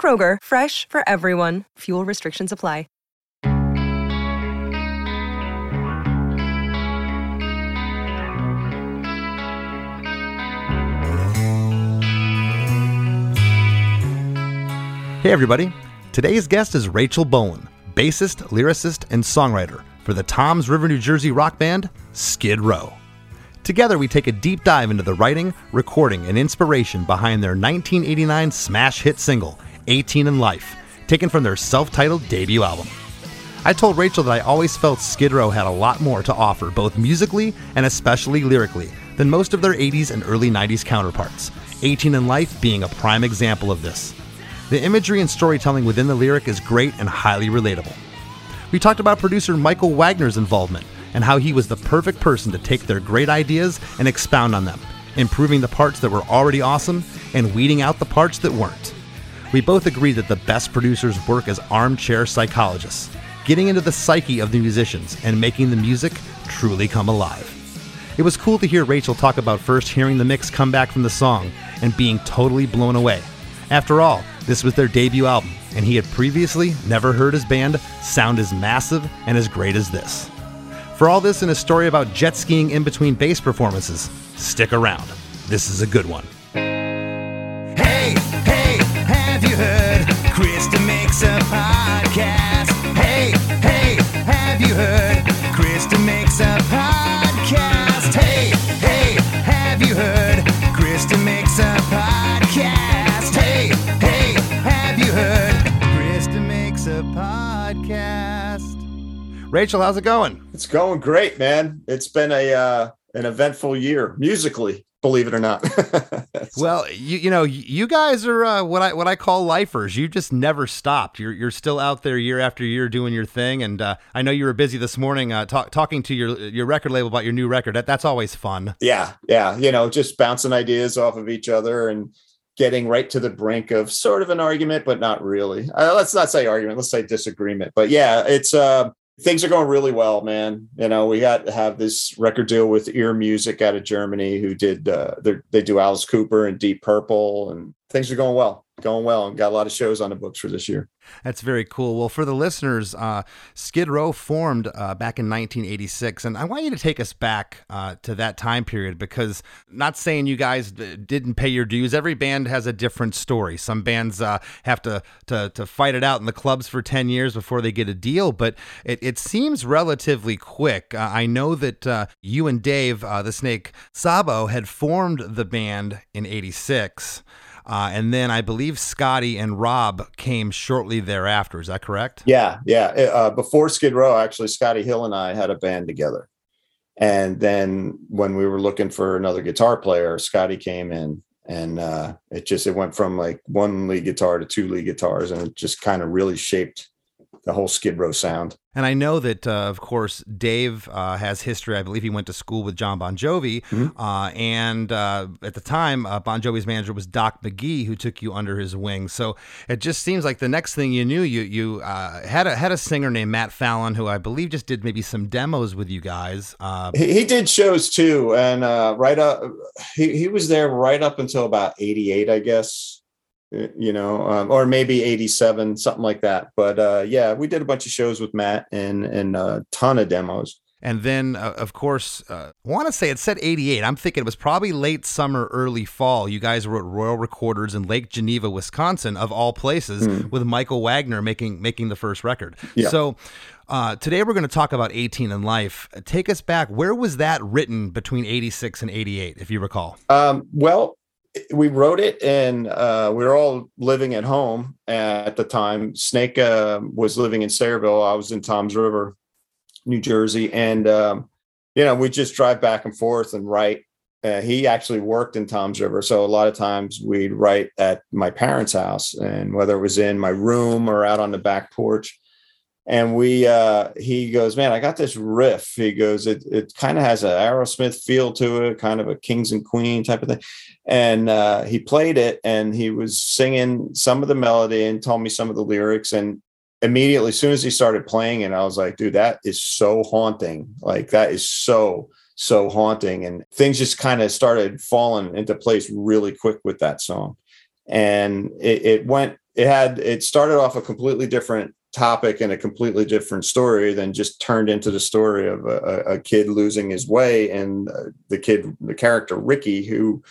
Kroger, fresh for everyone. Fuel restrictions apply. Hey, everybody. Today's guest is Rachel Bolan, bassist, lyricist, and songwriter for the Toms River, New Jersey rock band Skid Row. Together, we take a deep dive into the writing, recording, and inspiration behind their 1989 smash hit single, 18 in Life, taken from their self titled debut album. I told Rachel that I always felt Skid Row had a lot more to offer, both musically and especially lyrically, than most of their 80s and early 90s counterparts, 18 in Life being a prime example of this. The imagery and storytelling within the lyric is great and highly relatable. We talked about producer Michael Wagner's involvement and how he was the perfect person to take their great ideas and expound on them, improving the parts that were already awesome and weeding out the parts that weren't. We both agree that the best producers work as armchair psychologists, getting into the psyche of the musicians and making the music truly come alive. It was cool to hear Rachel talk about first hearing the mix come back from the song and being totally blown away. After all, this was their debut album, and he had previously never heard his band sound as massive and as great as this. For all this and a story about jet skiing in between bass performances, stick around. This is a good one. Have you heard? Krista makes a podcast. Hey, hey, have you heard? Krista makes a podcast. Hey, hey, have you heard? Krista makes a podcast. Hey, hey, have you heard? Krista makes a podcast. Rachel, how's it going? It's going great, man. It's been a uh, an eventful year musically, believe it or not. Well, you you know you guys are uh, what I what I call lifers. You just never stopped. You're you're still out there year after year doing your thing. And uh, I know you were busy this morning uh, talk, talking to your your record label about your new record. That that's always fun. yeah, yeah, you know, just bouncing ideas off of each other and getting right to the brink of sort of an argument, but not really. Uh, let's not say argument. Let's say disagreement. But yeah, it's uh, things are going really well, man. You know, we got to have this record deal with Ear Music out of Germany, who did uh, they do Alice Cooper and Deep Purple, and things are going well, going well, and got a lot of shows on the books for this year. That's very cool. Well, for the listeners, uh, Skid Row formed uh, back in 1986, and I want you to take us back uh, to that time period because not saying you guys d- didn't pay your dues. Every band has a different story. Some bands uh, have to, to to fight it out in the clubs for 10 years before they get a deal, but it, it seems relatively quick. Uh, I know that uh, you and Dave, the Snake Sabo, had formed the band in 86. Uh, and then I believe Scotty and Rob came shortly thereafter. Is that correct? Yeah, yeah. Uh, before Skid Row, actually, Scotty Hill and I had a band together. And then when we were looking for another guitar player, Scotty came in and uh, it just it went from like one lead guitar to two lead guitars and it just kind of really shaped the whole Skid Row sound. And I know that, uh, of course, Dave uh, has history. I believe he went to school with John Bon Jovi. Uh, and uh, at the time, uh, Bon Jovi's manager was Doc McGhee, who took you under his wing. So it just seems like the next thing you knew, you you uh, had a had a singer named Matt Fallon, who I believe just did maybe some demos with you guys. Uh, He, he did shows too, and uh, right up he he was there right up until about eighty eight, I guess. Uh, You know, um, or maybe eighty seven, something like that. But uh, yeah, we did a bunch of shows with Matt and and a ton of demos. And then, uh, of course, uh, I want to say it said 88. I'm thinking it was probably late summer, early fall. You guys were at Royal Recorders in Lake Geneva, Wisconsin, of all places, with Michael Wagner making making the first record. Yeah. So uh, today we're going to talk about 18 in Life. Take us back. Where was that written between 86 and 88, if you recall? Um, well, we wrote it and uh, we were all living at home at the time. Snake uh, was living in Sayreville. I was in Tom's River, New Jersey. And, um, you know, we just drive back and forth and write. uh, he actually worked in Tom's River. So a lot of times we'd write at my parents' house, and whether it was in my room or out on the back porch. And we, uh, he goes, man, I got this riff. He goes, it, it kind of has an Aerosmith feel to it, kind of a Kings and Queen type of thing. And uh, he played it, and he was singing some of the melody and told me some of the lyrics. And immediately, as soon as he started playing it, I was like, dude, that is so haunting. Like that is so so haunting and things just kind of started falling into place really quick with that song and it, it, went it had it started off a completely different topic and a completely different story than just turned into the story of a, a kid losing his way and uh, the kid the character ricky who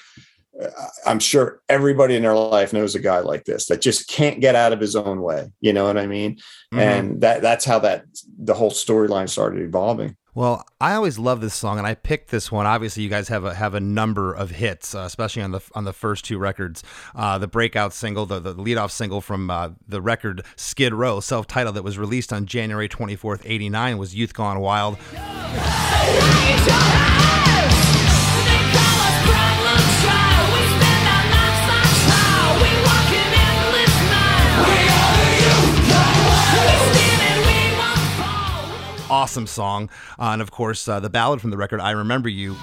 i'm sure everybody in their life knows a guy like this that just can't get out of his own way you know what i mean mm-hmm. and that that's how that the whole storyline started evolving well, I always love this song, and I picked this one. Obviously, you guys have a have a number of hits, uh, especially on the on the first two records. Uh, the breakout single, the the leadoff single from uh, the record Skid Row, self titled, that was released on January twenty fourth, eighty nine, was "Youth Gone Wild." Awesome song. Uh, and of course, uh, the ballad from the record, I Remember You.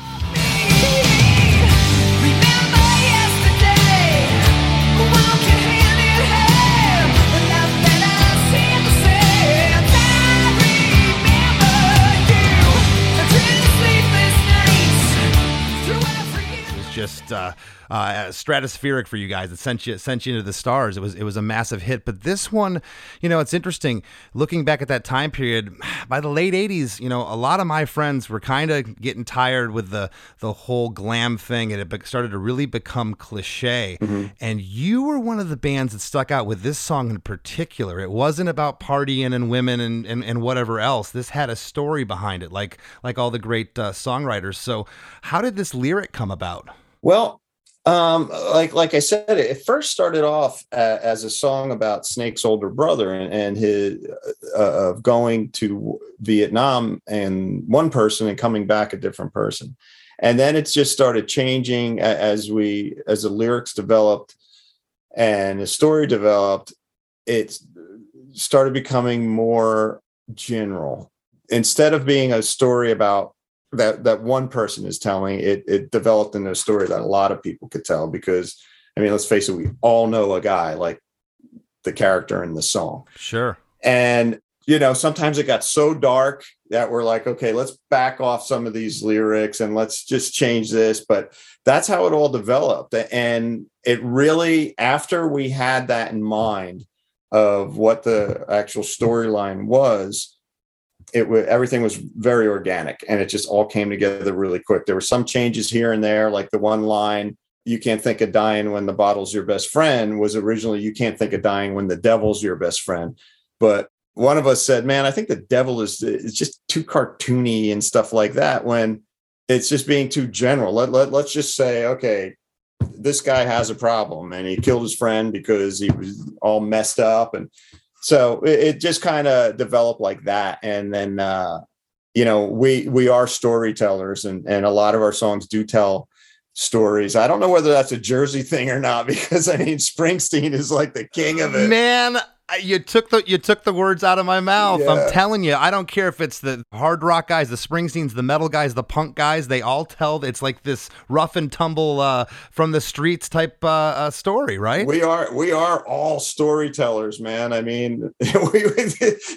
just uh, uh, stratospheric for you guys. It sent you it sent you into the stars. It was it was a massive hit. But this one, you know, it's interesting looking back at that time period. By the late '80s, you know, a lot of my friends were kind of getting tired with the the whole glam thing, and it started to really become cliche. Mm-hmm. And you were one of the bands that stuck out with this song in particular. It wasn't about partying and women and and, and whatever else. This had a story behind it, like like all the great uh, songwriters. So, how did this lyric come about? Well, um, like like I said, it first started off uh, as a song about Snake's older brother and, and his uh, of going to Vietnam and one person and coming back a different person, and then it's just started changing as we as the lyrics developed and the story developed. It started becoming more general instead of being a story about that that one person is telling it it developed into a story that a lot of people could tell because i mean let's face it we all know a guy like the character in the song. Sure. And you know sometimes it got so dark that we're like okay let's back off some of these lyrics and let's just change this. But that's how it all developed. And it really after we had that in mind of what the actual storyline was it was everything was very organic and it just all came together really quick. There were some changes here and there, like the one line, you can't think of dying when the bottle's your best friend was originally you can't think of dying when the devil's your best friend. But one of us said, Man, I think the devil is it's just too cartoony and stuff like that when it's just being too general. Let, let, let's just say, okay, this guy has a problem and he killed his friend because he was all messed up and so it, it just kind of developed like that. And then uh, you know we we are storytellers and and a lot of our songs do tell stories. I don't know whether that's a jersey thing or not because i mean springsteen is like the king of it. Man you took the you took the words out of my mouth. Yeah. I'm telling you, I don't care if it's the hard rock guys, the Springsteens, the metal guys, the punk guys. They all tell it's like this rough and tumble uh, from the streets type uh, uh, story, right? We are we are all storytellers, man. I mean, we,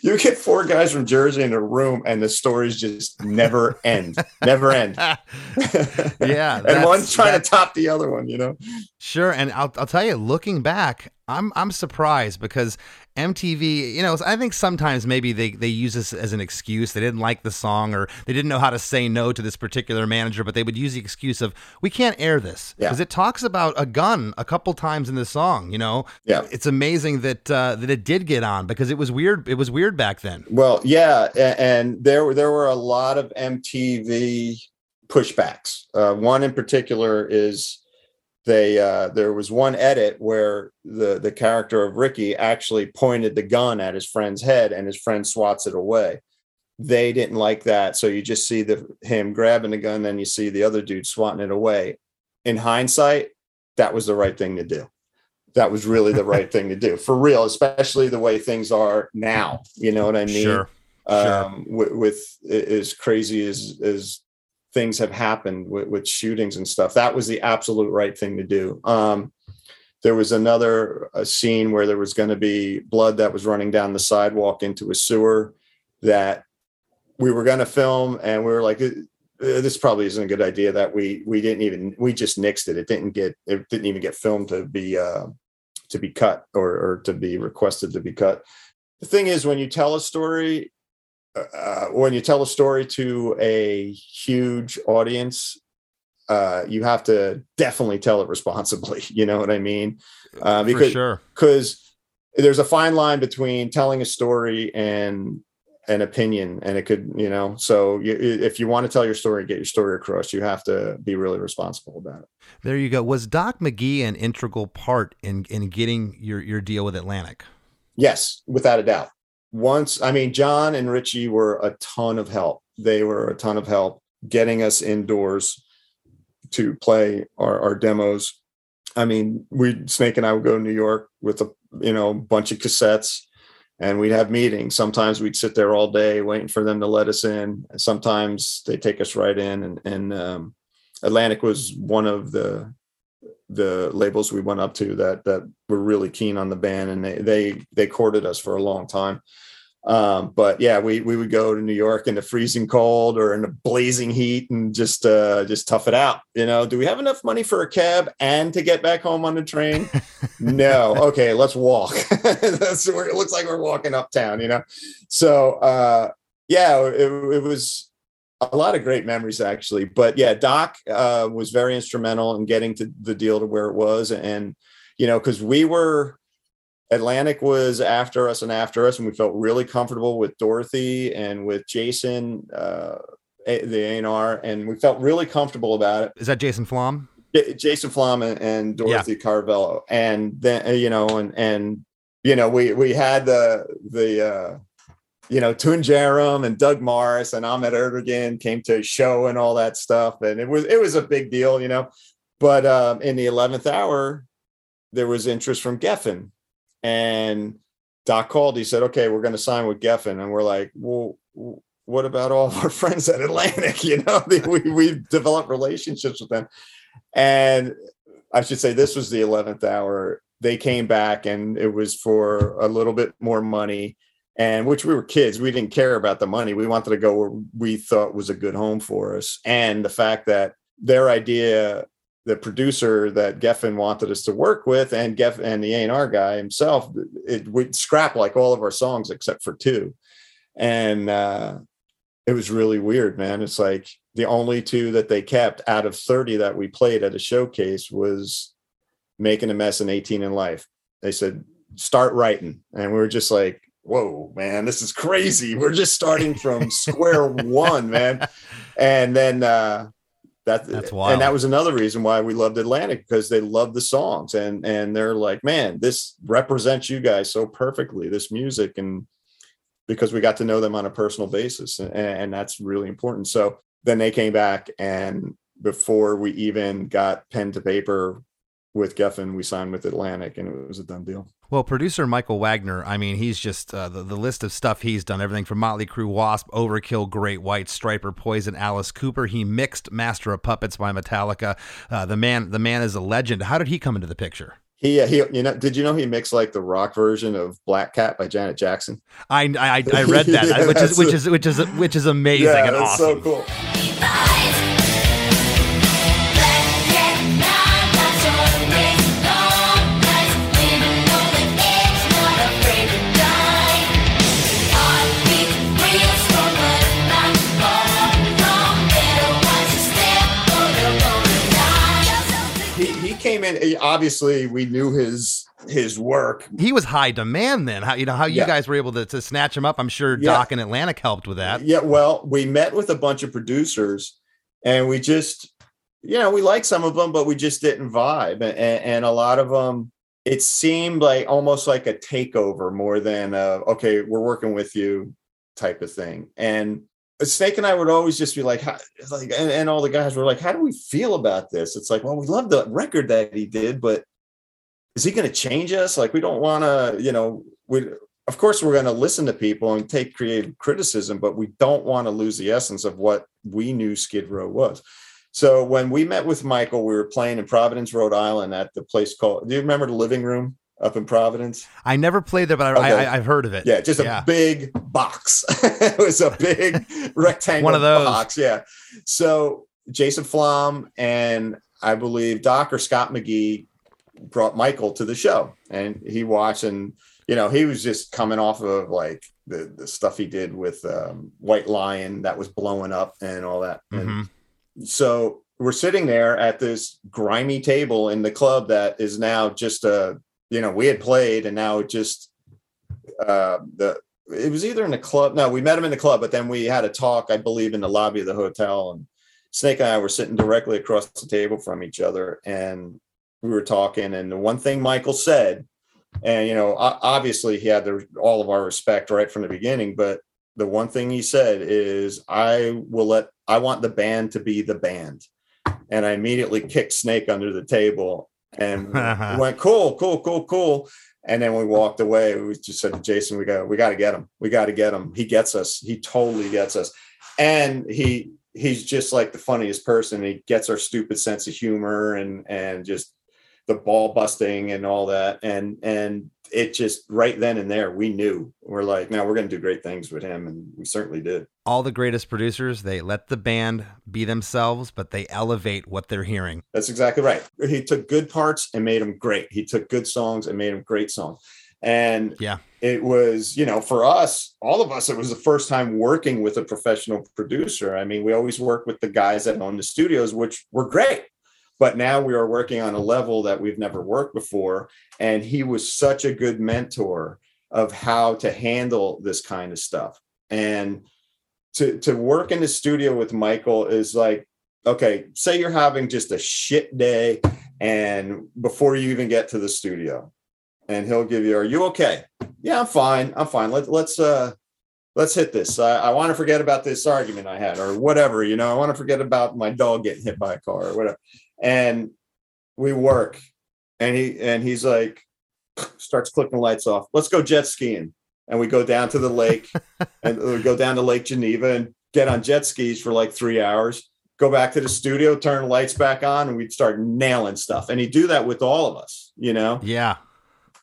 you get four guys from Jersey in a room, and the stories just never end, never end. yeah, and one's trying to top the other one, you know. Sure, and I'll I'll tell you, looking back, I'm I'm surprised because MTV, you know, I think sometimes maybe they, they use this as an excuse. They didn't like the song or they didn't know how to say no to this particular manager, but they would use the excuse of we can't air this because yeah. it talks about a gun a couple times in the song. You know, yeah, it's amazing that uh, that it did get on because it was weird. It was weird back then. Well, yeah, and there there were a lot of MTV pushbacks. Uh, one in particular is they uh, there was one edit where the the character of Ricky actually pointed the gun at his friend's head and his friend swats it away. they didn't like that. So you just see the him grabbing the gun, then you see the other dude swatting it away. In hindsight, that was the right thing to do. That was really the right thing to do for real, especially the way things are now. You know what I mean? Sure. Um, with, with as crazy as as things have happened with, with shootings and stuff, that was the absolute right thing to do. Um, there was another scene where there was going to be blood that was running down the sidewalk into a sewer that we were going to film and we were like "Uh, this probably isn't a good idea that we we didn't even we just nixed it. It didn't get it didn't even get filmed to be uh to be cut or or to be requested to be cut. The thing is when you tell a story uh, when you tell a story to a huge audience uh, you have to definitely tell it responsibly. You know what I mean? Uh, because sure. there's a fine line between telling a story and an opinion, and it could, you know. So you, if you want to tell your story, and get your story across, you have to be really responsible about it. There you go. Was Doc McGhee an integral part in in getting your your deal with Atlantic? Yes, without a doubt. Once, I mean, John and Richie were a ton of help. They were a ton of help getting us indoors to play our, our demos. I mean, we Snake and I would go to New York with a you know bunch of cassettes, and we'd have meetings. Sometimes we'd sit there all day waiting for them to let us in. Sometimes they take us right in. And, and um, Atlantic was one of the the labels we went up to that that were really keen on the band, and they they they courted us for a long time. Um, but yeah, we we would go to New York in the freezing cold or in the blazing heat and just uh just tough it out. You know, do we have enough money for a cab and to get back home on the train? no. Okay, let's walk. That's where it looks like we're walking uptown, you know. So uh yeah, it, it was a lot of great memories actually. But yeah, Doc uh was very instrumental in getting to the deal to where it was. And you know, because we were Atlantic was after us and after us, and we felt really comfortable with Dorothy and with Jason, uh, the A&R, and we felt really comfortable about it. Is that Jason Flom? J- Jason Flom and, and Dorothy Carvello, and then uh, you know, and and you know, we we had the the uh, you know Toon and Doug Morris and Ahmet Ertegun came to a show and all that stuff, and it was it was a big deal, you know. But um, in the eleventh hour, there was interest from Geffen, and Doc called. He said, "Okay, we're going to sign with Geffen," and we're like, "Well, what about all of our friends at Atlantic? You know, we we've developed relationships with them." And I should say, this was the eleventh hour. They came back, and it was for a little bit more money. And which we were kids, we didn't care about the money. We wanted to go where we thought was a good home for us, and the fact that their idea the producer that Geffen wanted us to work with and geffen and the A&R guy himself, it would scrap like all of our songs except for two. And uh, it was really weird, man. It's like the only two that they kept out of 30 that we played at a showcase was making a mess in 18 in life. They said, start writing. And we were just like, whoa, man, this is crazy. We're just starting from square one, man. And then, uh, that, That's wild. and that was another reason why we loved Atlantic because they loved the songs and and they're like, man, this represents you guys so perfectly, this music, and because we got to know them on a personal basis, and, and that's really important. So then they came back, and before we even got pen to paper with Geffen, we signed with Atlantic, and it was a done deal. Well, producer Michael Wagner, I mean, he's just uh, the, the list of stuff he's done everything from Motley Crue, Wasp, Overkill, Great White, Stryper, Poison, Alice Cooper. He mixed Master of Puppets by Metallica. Uh, the man, the man is a legend. How did he come into the picture? He, uh, he, you know, did you know he mixed like the rock version of Black Cat by Janet Jackson? I I, I read that, Yeah, which is that's which is which is which is amazing yeah, and that's awesome. so cool. He came in. he- obviously, we knew his his work. He was high demand then. How you know how you Yeah. guys were able to, to snatch him up? I'm sure Yeah. Doc and Atlantic helped with that. Yeah, well, we met with a bunch of producers, and we just, you know, we liked some of them, but we just didn't vibe, and, and a lot of them, it seemed like almost like a takeover more than, uh, okay, we're working with you, type of thing. And Snake and I would always just be like, like, and, and all the guys were like, how do we feel about this? It's like, well, we love the record that he did, but is he going to change us? Like, we don't want to, you know, we, of course, we're going to listen to people and take creative criticism, but we don't want to lose the essence of what we knew Skid Row was. So when we met with Michael, we were playing in Providence, Rhode Island at the place called, do you remember the living room? Up in Providence. I never played there, but I, okay. I, have heard of it. Yeah, just a yeah. big box. it was a big rectangle One of those. box. Yeah. So Jason Flom and I believe Doc or Scott McGhee brought Michael to the show, and he watched, and you know he was just coming off of like the the stuff he did with um, White Lion that was blowing up and all that. Mm-hmm. And so we're sitting there at this grimy table in the club that is now just a you know, we had played and now it just uh the it was either in the club. No, we met him in the club, but then we had a talk, I believe, in the lobby of the hotel. And Snake and I were sitting directly across the table from each other. And we were talking. And the one thing Michael said, and you know, obviously he had the, all of our respect right from the beginning, but the one thing he said is, I will let I want the band to be the band. And I immediately kicked Snake under the table and went cool, cool, cool, cool. And then we walked away. We just said to Jason, "We got, we got to get him. We got to get him. He gets us. He totally gets us." And he he's just like the funniest person. He gets our stupid sense of humor and and just the ball busting and all that. And and it just right then and there we knew we're like now we're going to do great things with him and we certainly did all the greatest producers they let the band be themselves but they elevate what they're hearing. That's exactly right. He took good parts and made them great. He took good songs and made them great songs. And yeah. it was you know for us all of us it was the first time working with a professional producer. I mean we always work with the guys that own the studios which were great. But now we are working on a level that we've never worked before. And he was such a good mentor of how to handle this kind of stuff. And to to work in the studio with michael is like okay say you're having just a shit day and before you even get to the studio and he'll give you are you okay? Yeah i'm fine. I'm fine. Let, let's uh let's hit this. I, I want to forget about this argument I had or whatever, you know, I want to forget about my dog getting hit by a car or whatever. And we work and he and he's like starts clicking the lights off. Let's go jet skiing and we go down to the lake and we go down to lake geneva and get on jet skis for like three hours go back to the studio turn lights back on and we'd start nailing stuff and he'd do that with all of us you know yeah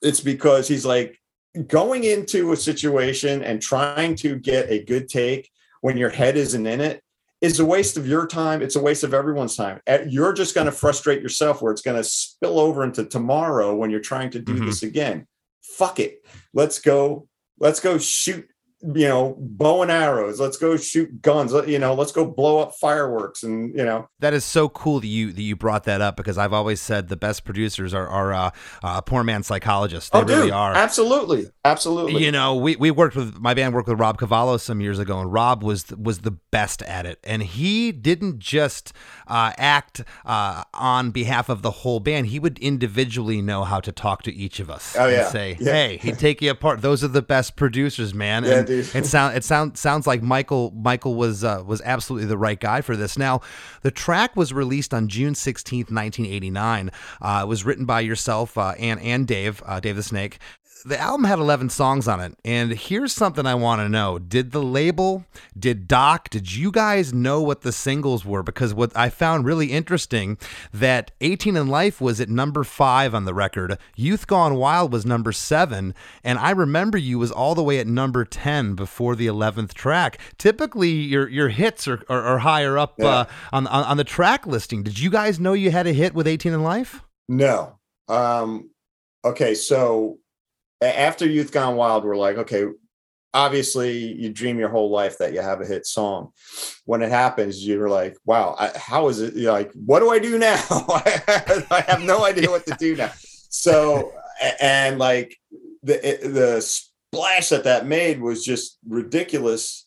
it's because he's like going into a situation and trying to get a good take when your head isn't in it is a waste of your time. It's a waste of everyone's time. You're just going to frustrate yourself where it's going to spill over into tomorrow when you're trying to do mm-hmm. this again. Fuck it. Let's go. Let's go shoot you know bow and arrows. Let's go shoot guns. You know let's go blow up fireworks and you know. That is so cool that you that you brought that up because i've always said the best producers are are uh, uh, poor man psychologists. They oh, really dude, are. absolutely. Absolutely. You know we, we worked with my band worked with rob cavallo some years ago and rob was was the best at it. And he didn't just uh, act uh, on behalf of the whole band. He would individually know how to talk to each of us oh, yeah. say yeah. hey he'd take you apart. Those are the best producers man. Yeah, and dude. it sound it sound, sounds like Michael Michael was uh, was absolutely the right guy for this. Now, the track was released on June 16th, 1989. Uh, it was written by yourself uh, and and Dave, uh, Dave the Snake the album had 11 songs on it. And here's something I want to know. Did the label, did Doc, did you guys know what the singles were? Because what I found really interesting that 18 in Life was at number 5 on the record. Youth Gone Wild was number 7, and I remember you was all the way at number 10 before the 11th track. Typically your your hits are, are, are higher up yeah. uh, on, on on the track listing. Did you guys know you had a hit with 18 in Life? No. Um okay, so after Youth Gone Wild, we're like, okay, obviously you dream your whole life that you have a hit song. When it happens, you're like, wow, I, how is it? You're like, what do I do now? I have no idea what to do now. So, and like the the splash that that made was just ridiculous,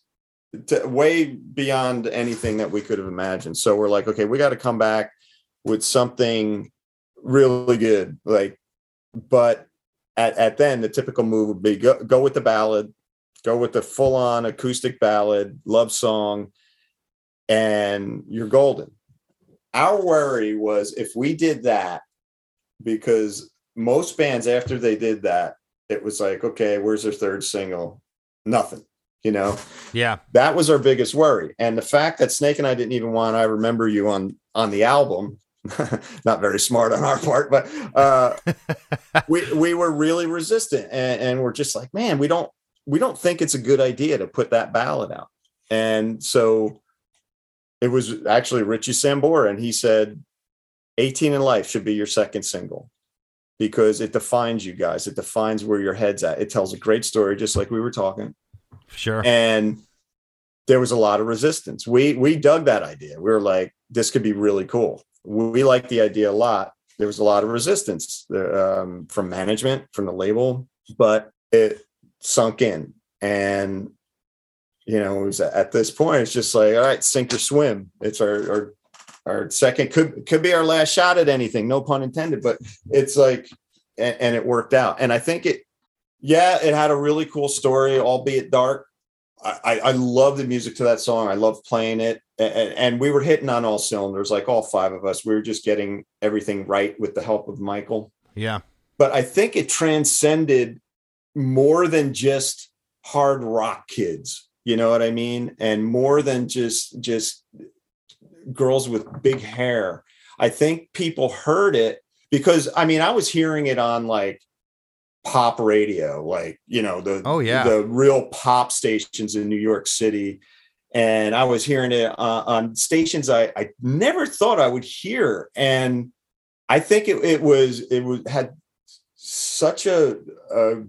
to, way beyond anything that we could have imagined. So we're like, okay, we got to come back with something really good, like, but at, at then the typical move would be go, go with the ballad go with the full on acoustic ballad, love song, and you're golden. Our worry was if we did that, because most bands after they did that, it was like, okay, where's their third single? Nothing, you know? Yeah. That was our biggest worry. And the fact that Snake and I didn't even want I remember you on on the album. not very smart on our part, but uh we we were really resistant and, and we're just like, man, we don't we don't think it's a good idea to put that ballot out. And so it was actually Richie Sambora, and he said, 18 in Life should be your second single because it defines you guys. It defines where your head's at. It tells a great story, just like we were talking. Sure. And there was a lot of resistance. We we dug that idea. We were like, this could be really cool. We liked the idea a lot. There was a lot of resistance um, from management, from the label, but it sunk in. And you know, it was at this point, it's just like, all right, sink or swim. It's our our our second could could be our last shot at anything, no pun intended. But it's like, and, and it worked out. And I think it, yeah, it had a really cool story, albeit dark. I, I love the music to that song. I love playing it. And, and, we were hitting on all cylinders, like all five of us. We were just getting everything right with the help of Michael. Yeah. But I think it transcended more than just hard rock kids. You know what I mean? And more than just just girls with big hair. I think people heard it because I mean I was hearing it on like pop radio, like you know the oh yeah the real pop stations in New York City, and I was hearing it uh, on stations I I never thought I would hear, and I think it, it was it was had such a, a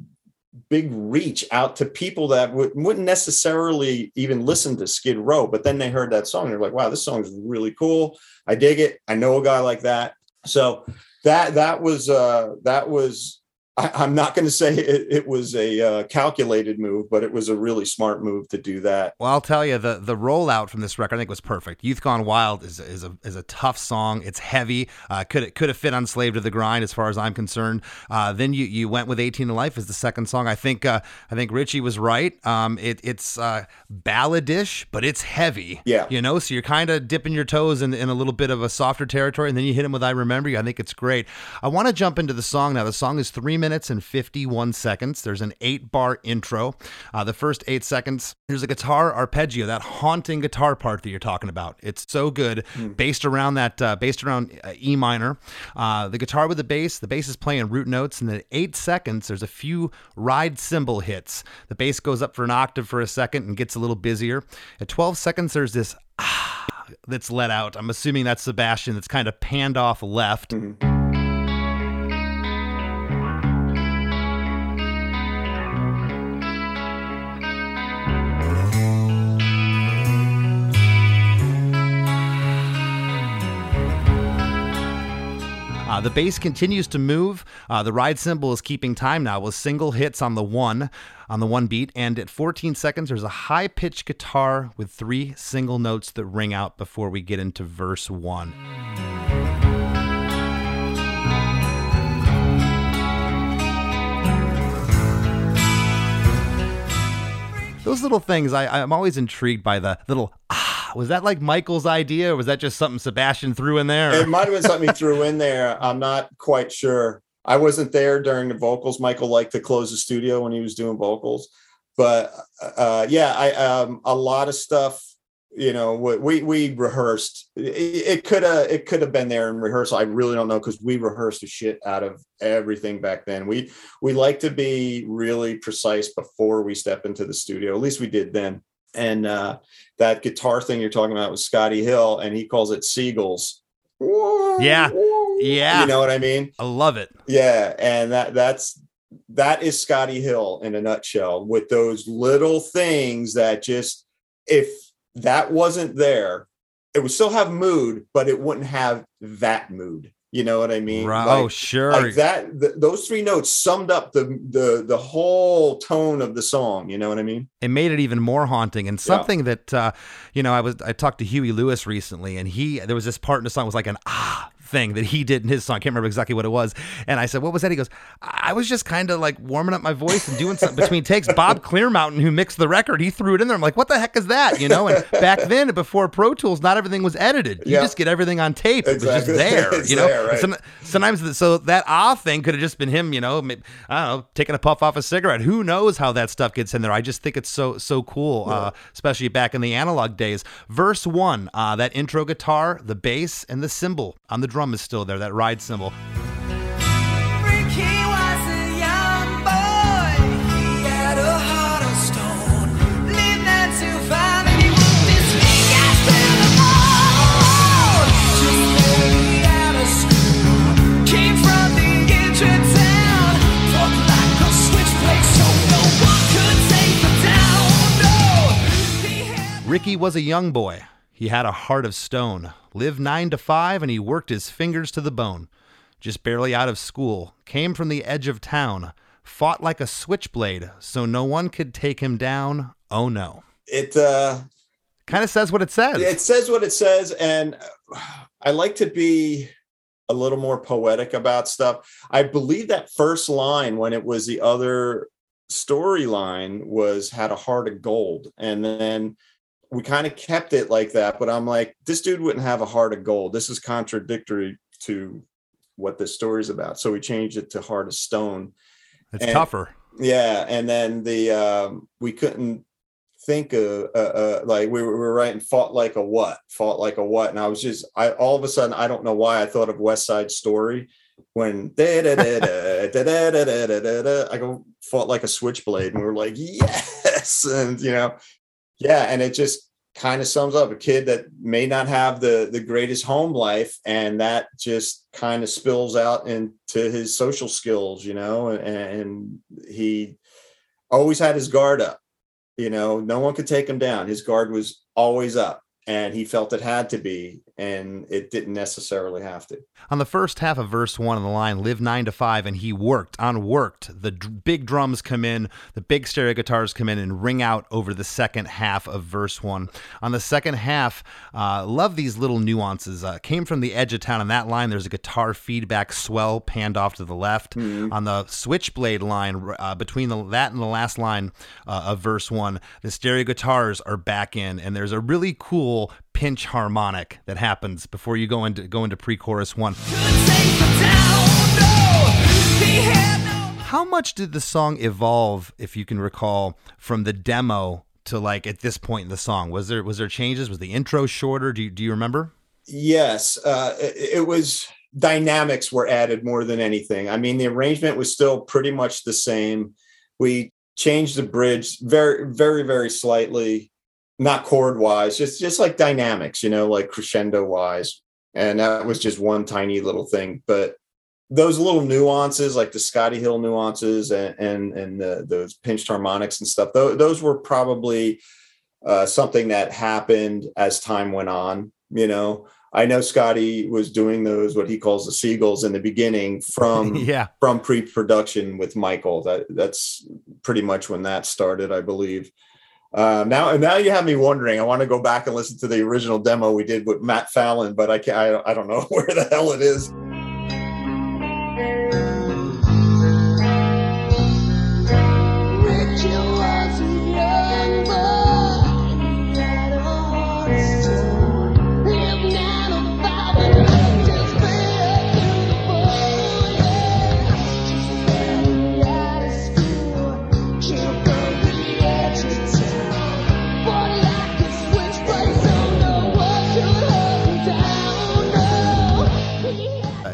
big reach out to people that would, wouldn't necessarily even listen to Skid Row, but then they heard that song. They're like, wow, this song is really cool. I dig it. I know a guy like that. So that, that was, uh, that was I, am not going to say it, it was a uh, calculated move, but it was a really smart move to do that. Well, I'll tell you the the rollout from this record I think was perfect. Youth Gone Wild is is a is a tough song. It's heavy. Uh, could it could have fit on Slave to the Grind as far as I'm concerned. Uh, then you you went with 18 to Life as the second song. I think uh, I think Richie was right. Um, it it's uh, balladish, but it's heavy. Yeah, you know, so you're kind of dipping your toes in in a little bit of a softer territory, and then you hit him with I Remember You. I think it's great. I want to jump into the song now. The song is three minutes and 51 seconds. There's an eight bar intro. Uh, the first eight seconds, there's a guitar arpeggio, that haunting guitar part that you're talking about. It's so good, mm. based around that, uh, based around uh, E minor. Uh, the guitar with the bass, the bass is playing root notes. And then eight seconds, there's a few ride cymbal hits. The bass goes up for an octave for a second and gets a little busier. At 12 seconds, there's this ah that's let out. I'm assuming that's Sebastian that's kind of panned off left. Mm-hmm. Uh, the bass continues to move. Uh, the ride cymbal is keeping time now with single hits on the one on the one beat, and at 14 seconds, there's a high pitched guitar with three single notes that ring out before we get into verse one. Those little things, I, I'm always intrigued by the little ah was that like Michael's idea, or was that just something Sebastian threw in there? It might have been something he threw in there. I'm not quite sure. I wasn't there during the vocals. Michael liked to close the studio when he was doing vocals, but uh, yeah, I um, a lot of stuff. You know, we we rehearsed. It could have it could have been there in rehearsal. I really don't know because we rehearsed the shit out of everything back then. We we like to be really precise before we step into the studio. At least we did then and uh, that guitar thing you're talking about was Scotty Hill, and he calls it Seagulls. Yeah, yeah. You know what I mean? I love it. Yeah, and that that's that is Scotty Hill in a nutshell. With those little things that just if that wasn't there, it would still have mood, but it wouldn't have that mood. You know what I mean? Right. Like, oh, sure. Like that. Th- those three notes summed up the the the whole tone of the song. You know what I mean? It made it even more haunting, and something yeah. that uh, you know, I was I talked to Huey Lewis recently, and he there was this part in the song was like an ah thing that he did in his song. I can't remember exactly what it was. And I said, "What was that?" He goes, "I was just kind of like warming up my voice and doing something between takes." Bob Clearmountain, who mixed the record, he threw it in there. I'm like, "What the heck is that?" You know. And back then, before Pro Tools, not everything was edited. You Yeah. just get everything on tape. It was just there. You know. there, right. Some- sometimes, the- so that ah thing could have just been him. You know, may- I don't know, taking a puff off a cigarette. Who knows how that stuff gets in there? I just think it's so so cool, uh, especially back in the analog days. Verse one, uh, that intro guitar, the bass, and the cymbal on the drum is still there. That ride cymbal. Ricky was a young boy. He had a heart of stone. Lived not to find and he walked his fingers to the bone. Just barely out of school. Came from the edge of town. Fought like a switchblade, so no one could take him down. No, he had Ricky was a young boy. He had a heart of stone. Lived nine to five, and he worked his fingers to the bone. Just barely out of school, came from the edge of town, fought like a switchblade, so no one could take him down. Oh no. It uh, Kind of says what it says. it says what it says, and uh, I like to be a little more poetic about stuff. I believe that first line when it was the other storyline was had a heart of gold, and then we kind of kept it like that. But I'm like, this dude wouldn't have a heart of gold. This is contradictory to what this story's about. So we changed it to heart of stone. it's and- tougher. Yeah, and then the um, we couldn't think of uh, uh, like we were, we were writing fought like a what fought like a what, and I was just I all of a sudden I don't know why I thought of West Side Story when da da da da da da da da da I go fought like a switchblade, and we were like yes, and you know yeah, and it just kind of sums up a kid that may not have the the greatest home life and that just kind of spills out into his social skills you know and, and he always had his guard up you know no one could take him down. His guard was always up and he felt it had to be and it didn't necessarily have to On the first half of verse one of the line, live nine to five, and he worked on worked. The d- big drums come in, the big stereo guitars come in and ring out over the second half of verse one. On the second half, uh, love these little nuances. Uh, came from the edge of town. On that line, there's a guitar feedback swell panned off to the left. On the switchblade line, uh, between the, that and the last line uh, of verse one, the stereo guitars are back in, and there's a really cool pinch harmonic that happens before you go into go into pre-chorus one. How much did the song evolve, if you can recall, from the demo to like at this point in the song? Was there was there changes? Was the intro shorter? Do you, do you remember? Yes, uh, it, it was dynamics were added more than anything. I mean, the arrangement was still pretty much the same. We changed the bridge very, very, very slightly, not chord wise, just just like dynamics, you know, like crescendo wise. And that was just one tiny little thing. But those little nuances, like the Scotty Hill nuances and and, and the, those pinched harmonics and stuff, those, those were probably uh, something that happened as time went on. You know, I know Scotty was doing those what he calls the seagulls in the beginning from yeah. from pre-production with Michael. That that's pretty much when that started, I believe. Uh, now, now you have me wondering. I want to go back and listen to the original demo we did with Matt Fallon, but I can't. I, I don't know where the hell it is.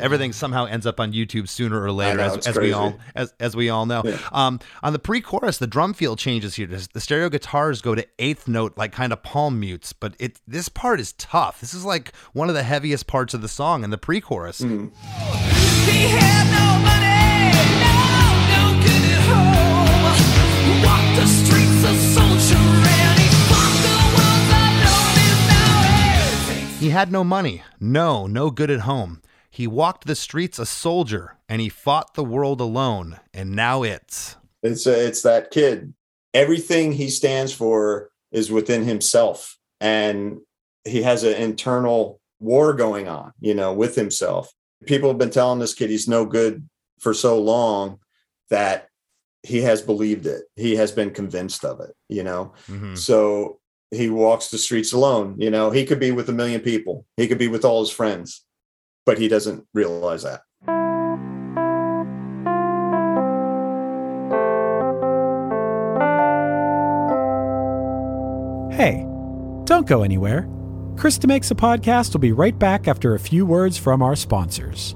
Everything somehow ends up on YouTube sooner or later, know, as, as we all as, as we all know. Yeah. Um, on the pre-chorus, the drum feel changes here. The stereo guitars go to eighth note, like kind of palm mutes, but it this part is tough. This is like one of the heaviest parts of the song in the pre-chorus. Mm. He had no money, no, no good at home. Walked the streets a soldier and he fought the world unknown and now he He had no money, no, no good at home. He walked the streets a soldier, and he fought the world alone. And now it's It's uh, it's that kid. Everything he stands for is within himself, and he has an internal war going on, you know, with himself. People have been telling this kid he's no good for so long that he has believed it. He has been convinced of it, you know. Mhm. So he walks the streets alone. You know, he could be with a million people, he could be with all his friends, but he doesn't realize that. Hey, don't go anywhere. Krista Makes a Podcast will be right back after a few words from our sponsors.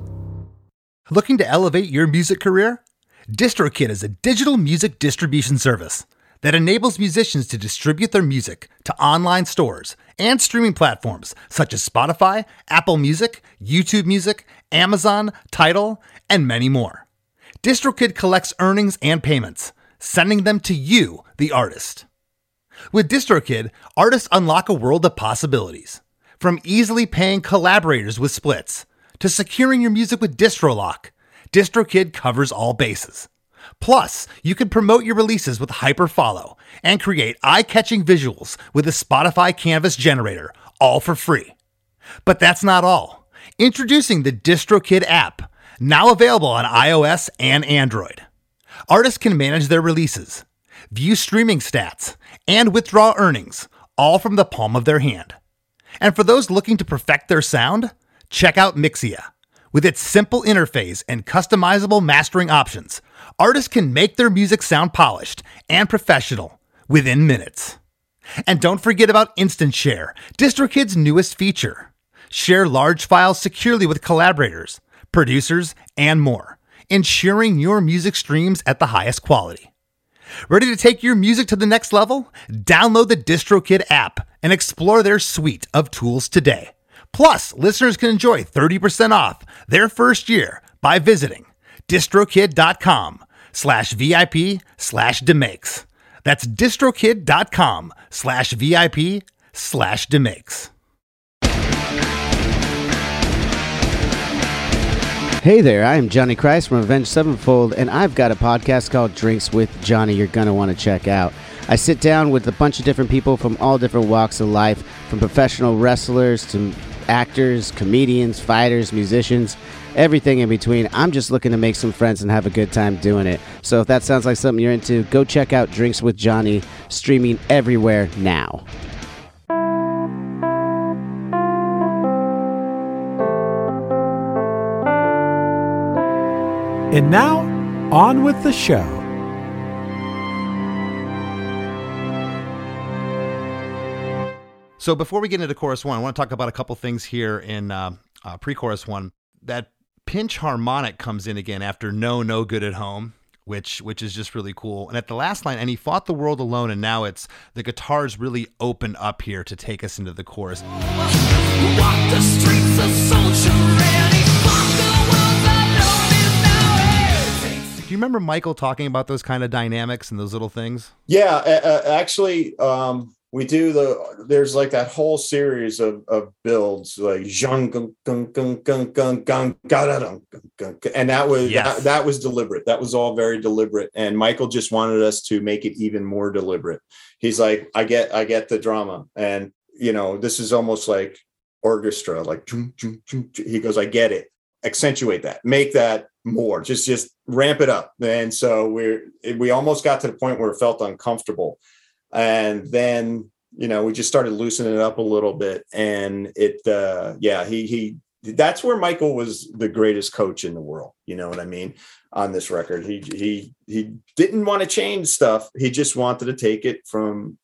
Looking to elevate your music career? DistroKid is a digital music distribution service that enables musicians to distribute their music to online stores and streaming platforms such as Spotify, Apple Music, YouTube Music, Amazon, Tidal, and many more. DistroKid collects earnings and payments, sending them to you, the artist. With DistroKid, artists unlock a world of possibilities. From easily paying collaborators with splits to securing your music with DistroLock, DistroKid covers all bases. Plus, you can promote your releases with Hyperfollow and create eye-catching visuals with a Spotify Canvas generator, all for free. But that's not all. Introducing the DistroKid app, now available on iOS and Android. Artists can manage their releases, view streaming stats, and withdraw earnings, all from the palm of their hand. And for those looking to perfect their sound, check out Mixea. With its simple interface and customizable mastering options, artists can make their music sound polished and professional within minutes. And don't forget about Instant Share, DistroKid's newest feature. Share large files securely with collaborators, producers, and more, ensuring your music streams at the highest quality. Ready to take your music to the next level? Download the DistroKid app and explore their suite of tools today. Plus, listeners can enjoy 30% off their first year by visiting distrokid.com slash VIP slash demakes. That's distrokid.com slash VIP slash demakes. Hey there, I am Johnny Christ from Avenged Sevenfold, and I've got a podcast called Drinks with Johnny you're going to want to check out. I sit down with a bunch of different people from all different walks of life, from professional wrestlers to actors, comedians, fighters, musicians, everything in between. I'm just looking to make some friends and have a good time doing it. So if that sounds like something you're into, go check out Drinks with Johnny, streaming everywhere now. And now, on with the show. So before we get into chorus one, I want to talk about a couple things here in uh, uh, pre-chorus one. That pinch harmonic comes in again after "No, no good at home," which which is just really cool. And at the last line, and he fought the world alone, and now it's the guitars really open up here to take us into the chorus. Walk the streets a soldier and he fought the world alone in Do you remember Michael talking about those kind of dynamics and those little things? Yeah, uh, uh, actually, um, we do the. There's like that whole series of, of builds, like and that was Yes. that, that was deliberate. That was all very deliberate. And Michael just wanted us to make it even more deliberate. He's like, I get, I get the drama, and you know, this is almost like orchestra. Like he goes, I get it. Accentuate that. Make that more. Just just ramp it up. And so we're we almost got to the point where it felt uncomfortable and then you know we just started loosening it up a little bit. And it uh yeah he he that's where michael was the greatest coach in the world. You know what i mean? On this record. He he he didn't want to change stuff. He just wanted to take it from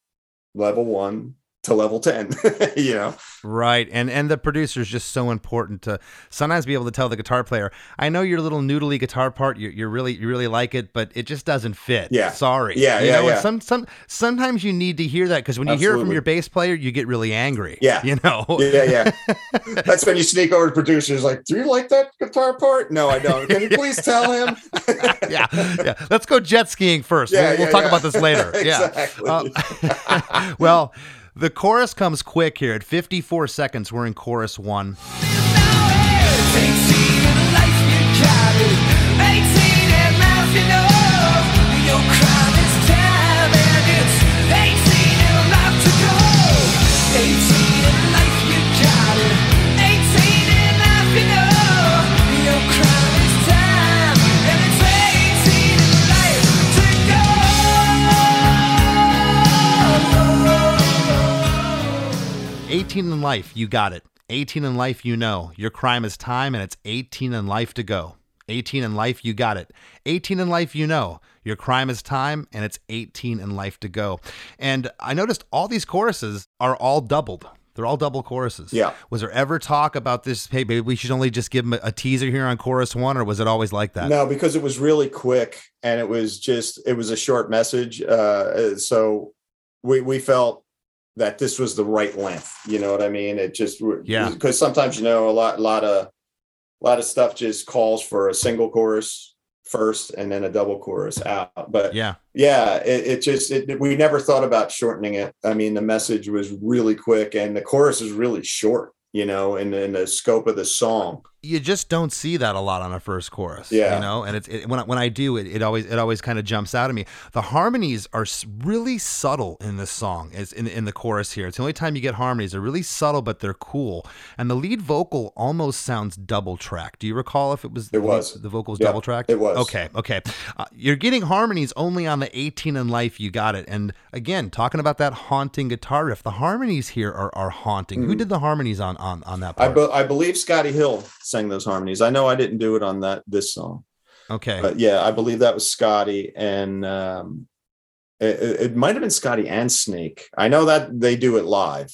level one to level 10 you know Right, and and the producer is just so important to sometimes be able to tell the guitar player, I know your little noodly guitar part, you you really you really like it, but it just doesn't fit. Yeah. sorry. Yeah, you yeah, know, yeah. some some sometimes you need to hear that because when you hear it from your bass player, you get really angry. Yeah. you know. yeah yeah that's when you sneak over to producers like do you like that guitar part no i don't can you please tell him yeah, yeah. Let's go jet skiing first. Yeah, we'll, we'll talk about this later. Exactly. Yeah. Uh, well, the chorus comes quick here at 54 seconds. We're in chorus one. 18 in life, you got it. 18 in life, you know. Your crime is time, and it's 18 in life to go. 18 in life, you got it. 18 in life, you know. Your crime is time, and it's 18 in life to go. And I noticed all these choruses are all doubled. They're all double choruses. Yeah. Was there ever talk about this? Hey, maybe we should only just give them a, a teaser here on chorus one, or was it always like that? No, because it was really quick and it was just it was a short message. Uh, so we we felt that this was the right length. You know what I mean? It just Yeah. Because sometimes you know a lot lot of a lot of stuff just calls for a single chorus first and then a double chorus out. But Yeah. yeah, it, it just it, we never thought about shortening it. I mean, the message was really quick and the chorus is really short. You know, in, in the scope of the song. You just don't see that a lot on a first chorus. Yeah. you know, and it's it, when I, when I do it, it always it always kind of jumps out at me. The harmonies are really subtle in this song. Is in in the chorus here. It's the only time you get harmonies. They're really subtle, but they're cool. And the lead vocal almost sounds double tracked. Do you recall if it was? It was. the vocals Yeah, double tracked. it was. Okay, okay. Uh, you're getting harmonies only on the 18 in life. You got it. And again, talking about that haunting guitar riff, the harmonies here are are haunting. Who did the harmonies on on on that Mm-hmm. I, part? be- I believe Scotty Hill sang those harmonies. I know I didn't do it on that this song, okay. but yeah, I believe that was Scotty, and um, it, it- might have been Scotty and Snake. I know that they do it live.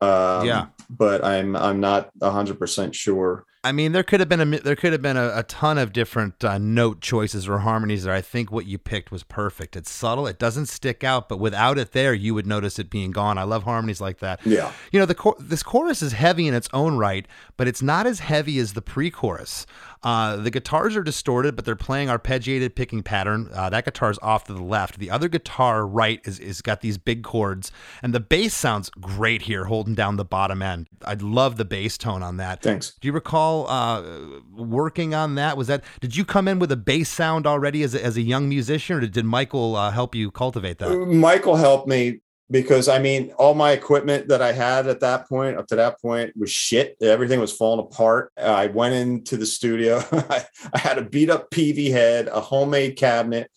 Um, Yeah. but I'm I'm not hundred percent sure. I mean, there could have been a there could have been a, a ton of different uh, note choices or harmonies there. I think what you picked was perfect. It's subtle. It doesn't stick out, but without it there, you would notice it being gone. I love harmonies like that. Yeah. You know, the chor- this chorus is heavy in its own right, but it's not as heavy as the pre-chorus. Uh, the guitars are distorted, but they're playing arpeggiated picking pattern. Uh, that guitar's off to the left. The other guitar right is is got these big chords, and the bass sounds great here, holding down the bottom end. I love the bass tone on that. Thanks. Do you recall uh, working on that? Was that did you come in with a bass sound already as a, as a young musician, or did, did Michael uh, help you cultivate that? Michael helped me because I mean, all my equipment that I had at that point, up to that point, was shit. Everything was falling apart. I went into the studio. I, I had a beat up PV head, a homemade cabinet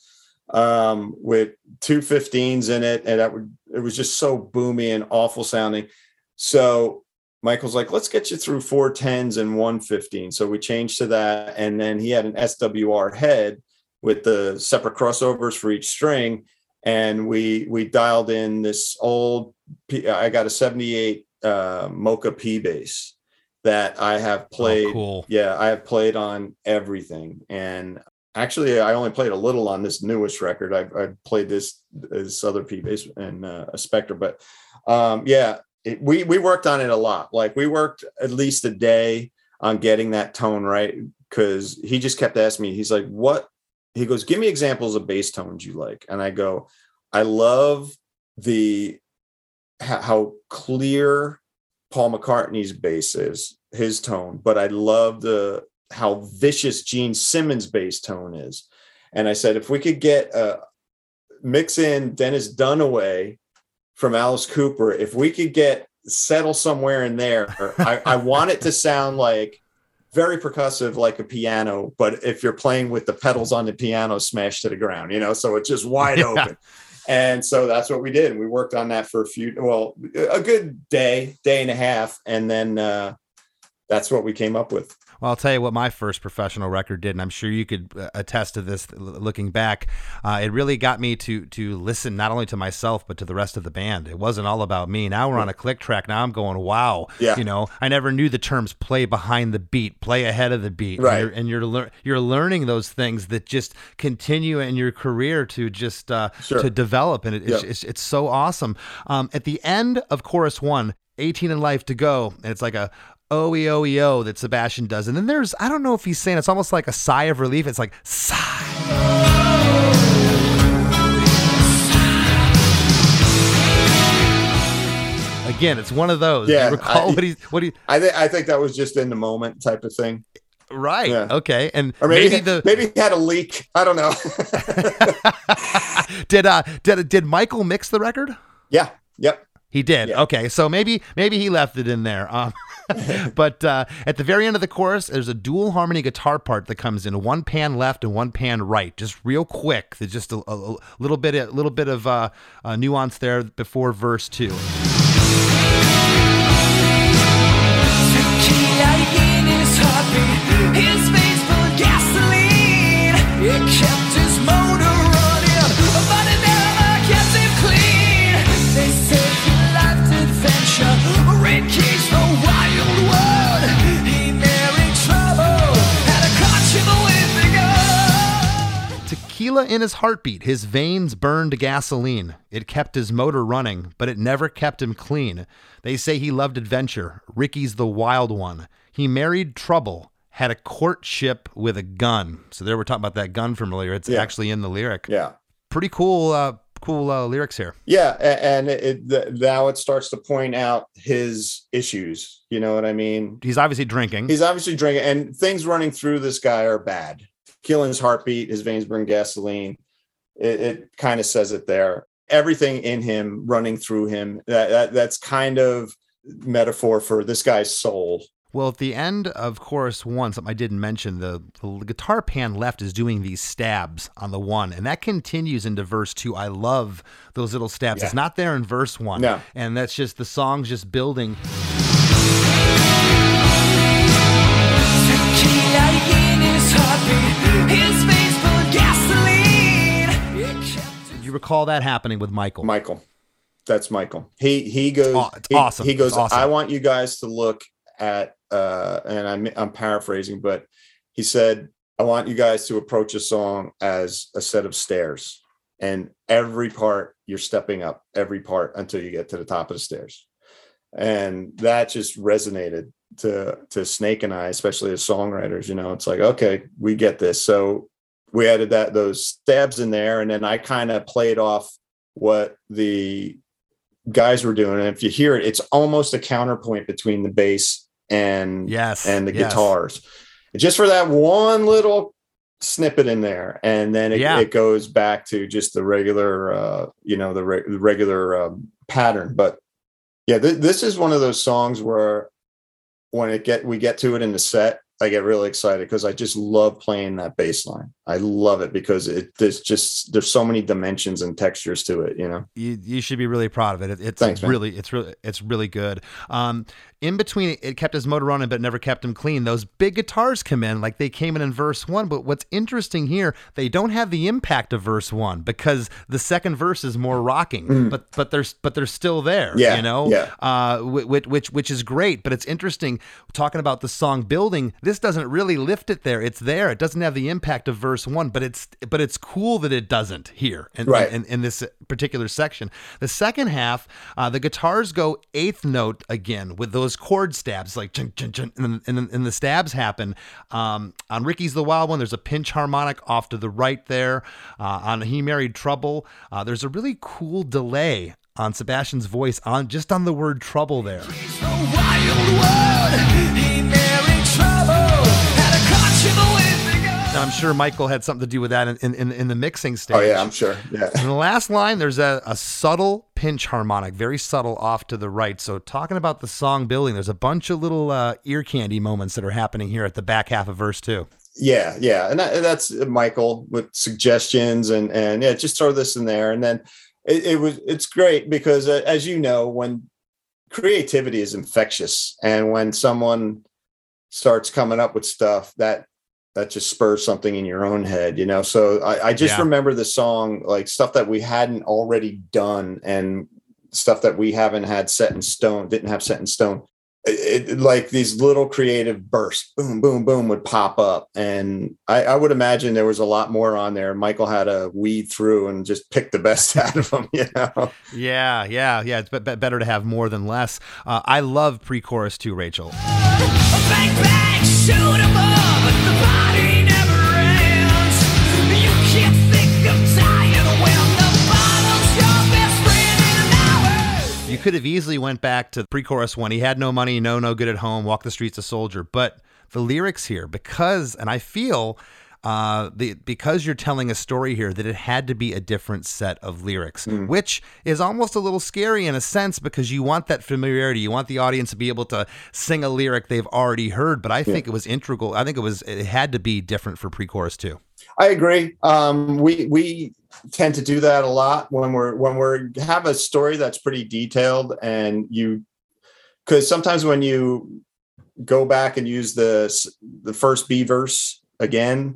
um, with two 15s in it, and that would it was just so boomy and awful sounding. So Michael's like, let's get you through four 10s and one 15. So we changed to that, and then he had an SWR head with the separate crossovers for each string and we we dialed in this old P, i got a 78 uh mocha p bass that i have played Oh, cool. yeah i have played on everything. And actually i only played a little on this newest record. I, I played this this other p bass and uh, a spectre but um yeah it, we we worked on it a lot. Like we worked at least a day on getting that tone right because he just kept asking me he's like what he goes, give me examples of bass tones you like. And I go, I love the how, clear Paul McCartney's bass is, his tone, but I love the how vicious Gene Simmons' bass tone is. And I said, if we could get a mix in Dennis Dunaway from Alice Cooper, if we could get settle somewhere in there, I, I want it to sound like very percussive like a piano but if you're playing with the pedals on the piano smashed to the ground you know so it's just wide Yeah. open and so that's what we did we worked on that for a few well a good day day and a half and then uh that's what we came up with Well, I'll tell you what my first professional record did, and I'm sure you could uh, attest to this. Looking back, uh, it really got me to to listen not only to myself but to the rest of the band. It wasn't all about me. Now we're on a click track. Now I'm going, wow. Yeah. You know, I never knew the terms "play behind the beat," "play ahead of the beat." Right. And you're, and you're, you're learning those things that just continue in your career to just uh, Sure. to develop, and it, it's, Yeah. it's it's so awesome. Um, at the end of chorus one. 18 in life to go and it's like a OEOEO that Sebastian does. And then there's, I don't know if he's saying it's almost like a sigh of relief. It's like, sigh. Again, it's one of those. Yeah, you recall I- what he, what he, i think i think that was just in the moment type of thing right. Yeah. Okay. And or maybe maybe the, maybe he had a leak i don't know did, uh, did, did Michael mix the record? yeah yep he did. Yeah. Okay, so maybe maybe he left it in there. Um, but uh, at the very end of the chorus, there's a dual harmony guitar part that comes in one pan left and one pan right, just real quick. There's just a, a little bit a little bit of uh, uh, nuance there before verse two. It kept Tequila in his heartbeat, his veins burned gasoline. It kept his motor running, but it never kept him clean. They say he loved adventure. Ricky's the wild one. He married trouble, had a courtship with a gun. So there we're talking about that gun from earlier. It's Yeah. actually in the lyric. Yeah. Pretty cool, uh, cool uh, lyrics here. Yeah, and it, the, now it starts to point out his issues. You know what I mean? He's obviously drinking. He's obviously drinking, and things running through this guy are bad. Killing his heartbeat, his veins burn gasoline. It, it kind of says it there. Everything in him running through him. That, that that's kind of metaphor for this guy's soul. Well, at the end of chorus one, something I didn't mention, the, the guitar pan left is doing these stabs on the one, and that continues into verse two. I love those little stabs. Yeah. It's not there in verse one. No. And that's just the song's just building. You recall that happening with Michael. Michael. That's Michael. He he goes. Aw- it's he, awesome. He goes. Awesome. I want you guys to look at. uh And I'm I'm paraphrasing, but he said, "I want you guys to approach a song as a set of stairs, and every part you're stepping up, every part until you get to the top of the stairs." And that just resonated to to Snake and I, especially as songwriters. You know, it's like, okay, we get this. So we added that those stabs in there, and then I kind of played off what the guys were doing. And if you hear it, it's almost a counterpoint between the bass and Yes. and the yes. guitars. Just for that one little snippet in there, and then it, Yeah. it goes back to just the regular, uh, you know, the, re- the regular um, pattern. But yeah, th- this is one of those songs where when it get we get to it in the set, I get really excited because I just love playing that bass line. I love it because it there's just there's so many dimensions and textures to it. You know. you, you should be really proud of it. it it's Thanks, man. really, it's really, it's really good. Um, in between, it kept his motor running, but never kept him clean. Those big guitars come in, like they came in in verse one. But what's interesting here, they don't have the impact of verse one because the second verse is more rocking. But but they're but they're still there. Mm. Yeah, you know. yeah. Uh, which which which is great. But it's interesting talking about the song building. This doesn't really lift it there. It's there. It doesn't have the impact of verse one, but it's but it's cool that it doesn't here. And Right. in, in this particular section. The second half, uh, the guitars go eighth note again with those chord stabs, like chun, chun, chun, and, and, and the stabs happen. Um, on Ricky's the Wild One, there's a pinch harmonic off to the right there. Uh, on He Married Trouble, uh, there's a really cool delay on Sebastian's voice on just on the word trouble there. And I'm sure Michael had something to do with that in, in, in, the mixing stage. Oh yeah, I'm sure. Yeah. In the last line, there's a, a subtle pinch harmonic, very subtle off to the right. So, talking about the song building, there's a bunch of little uh, ear candy moments that are happening here at the back half of verse two. Yeah, yeah, and, that, and that's Michael with suggestions and and yeah, just throw this in there, and then it, it was it's great because uh, as you know, when creativity is infectious, and when someone starts coming up with stuff that that just spurs something in your own head, you know. So I, I just Yeah. remember the song like stuff that we hadn't already done and stuff that we haven't had set in stone, didn't have set in stone it, it- like these little creative bursts, boom, boom, boom, would pop up, and I, I would imagine there was a lot more on there. Michael had to weed through and just pick the best out of them, you know. Yeah, yeah, yeah. It's be- be- better to have more than less. Uh, I love pre chorus too, Rachel. Bang, bang, could have easily went back to pre-chorus one. He had no money, no, no good at home, walk the streets a soldier. But the lyrics here, because, and I feel uh, the because you're telling a story here that it had to be a different set of lyrics, which is almost a little scary in a sense because you want that familiarity. You want the audience to be able to sing a lyric they've already heard. But I think it was integral. I think it was it had to be different for pre-chorus too. I agree. Um, we we tend to do that a lot when we're when we're have a story that's pretty detailed, and you because sometimes when you go back and use the the first B verse again,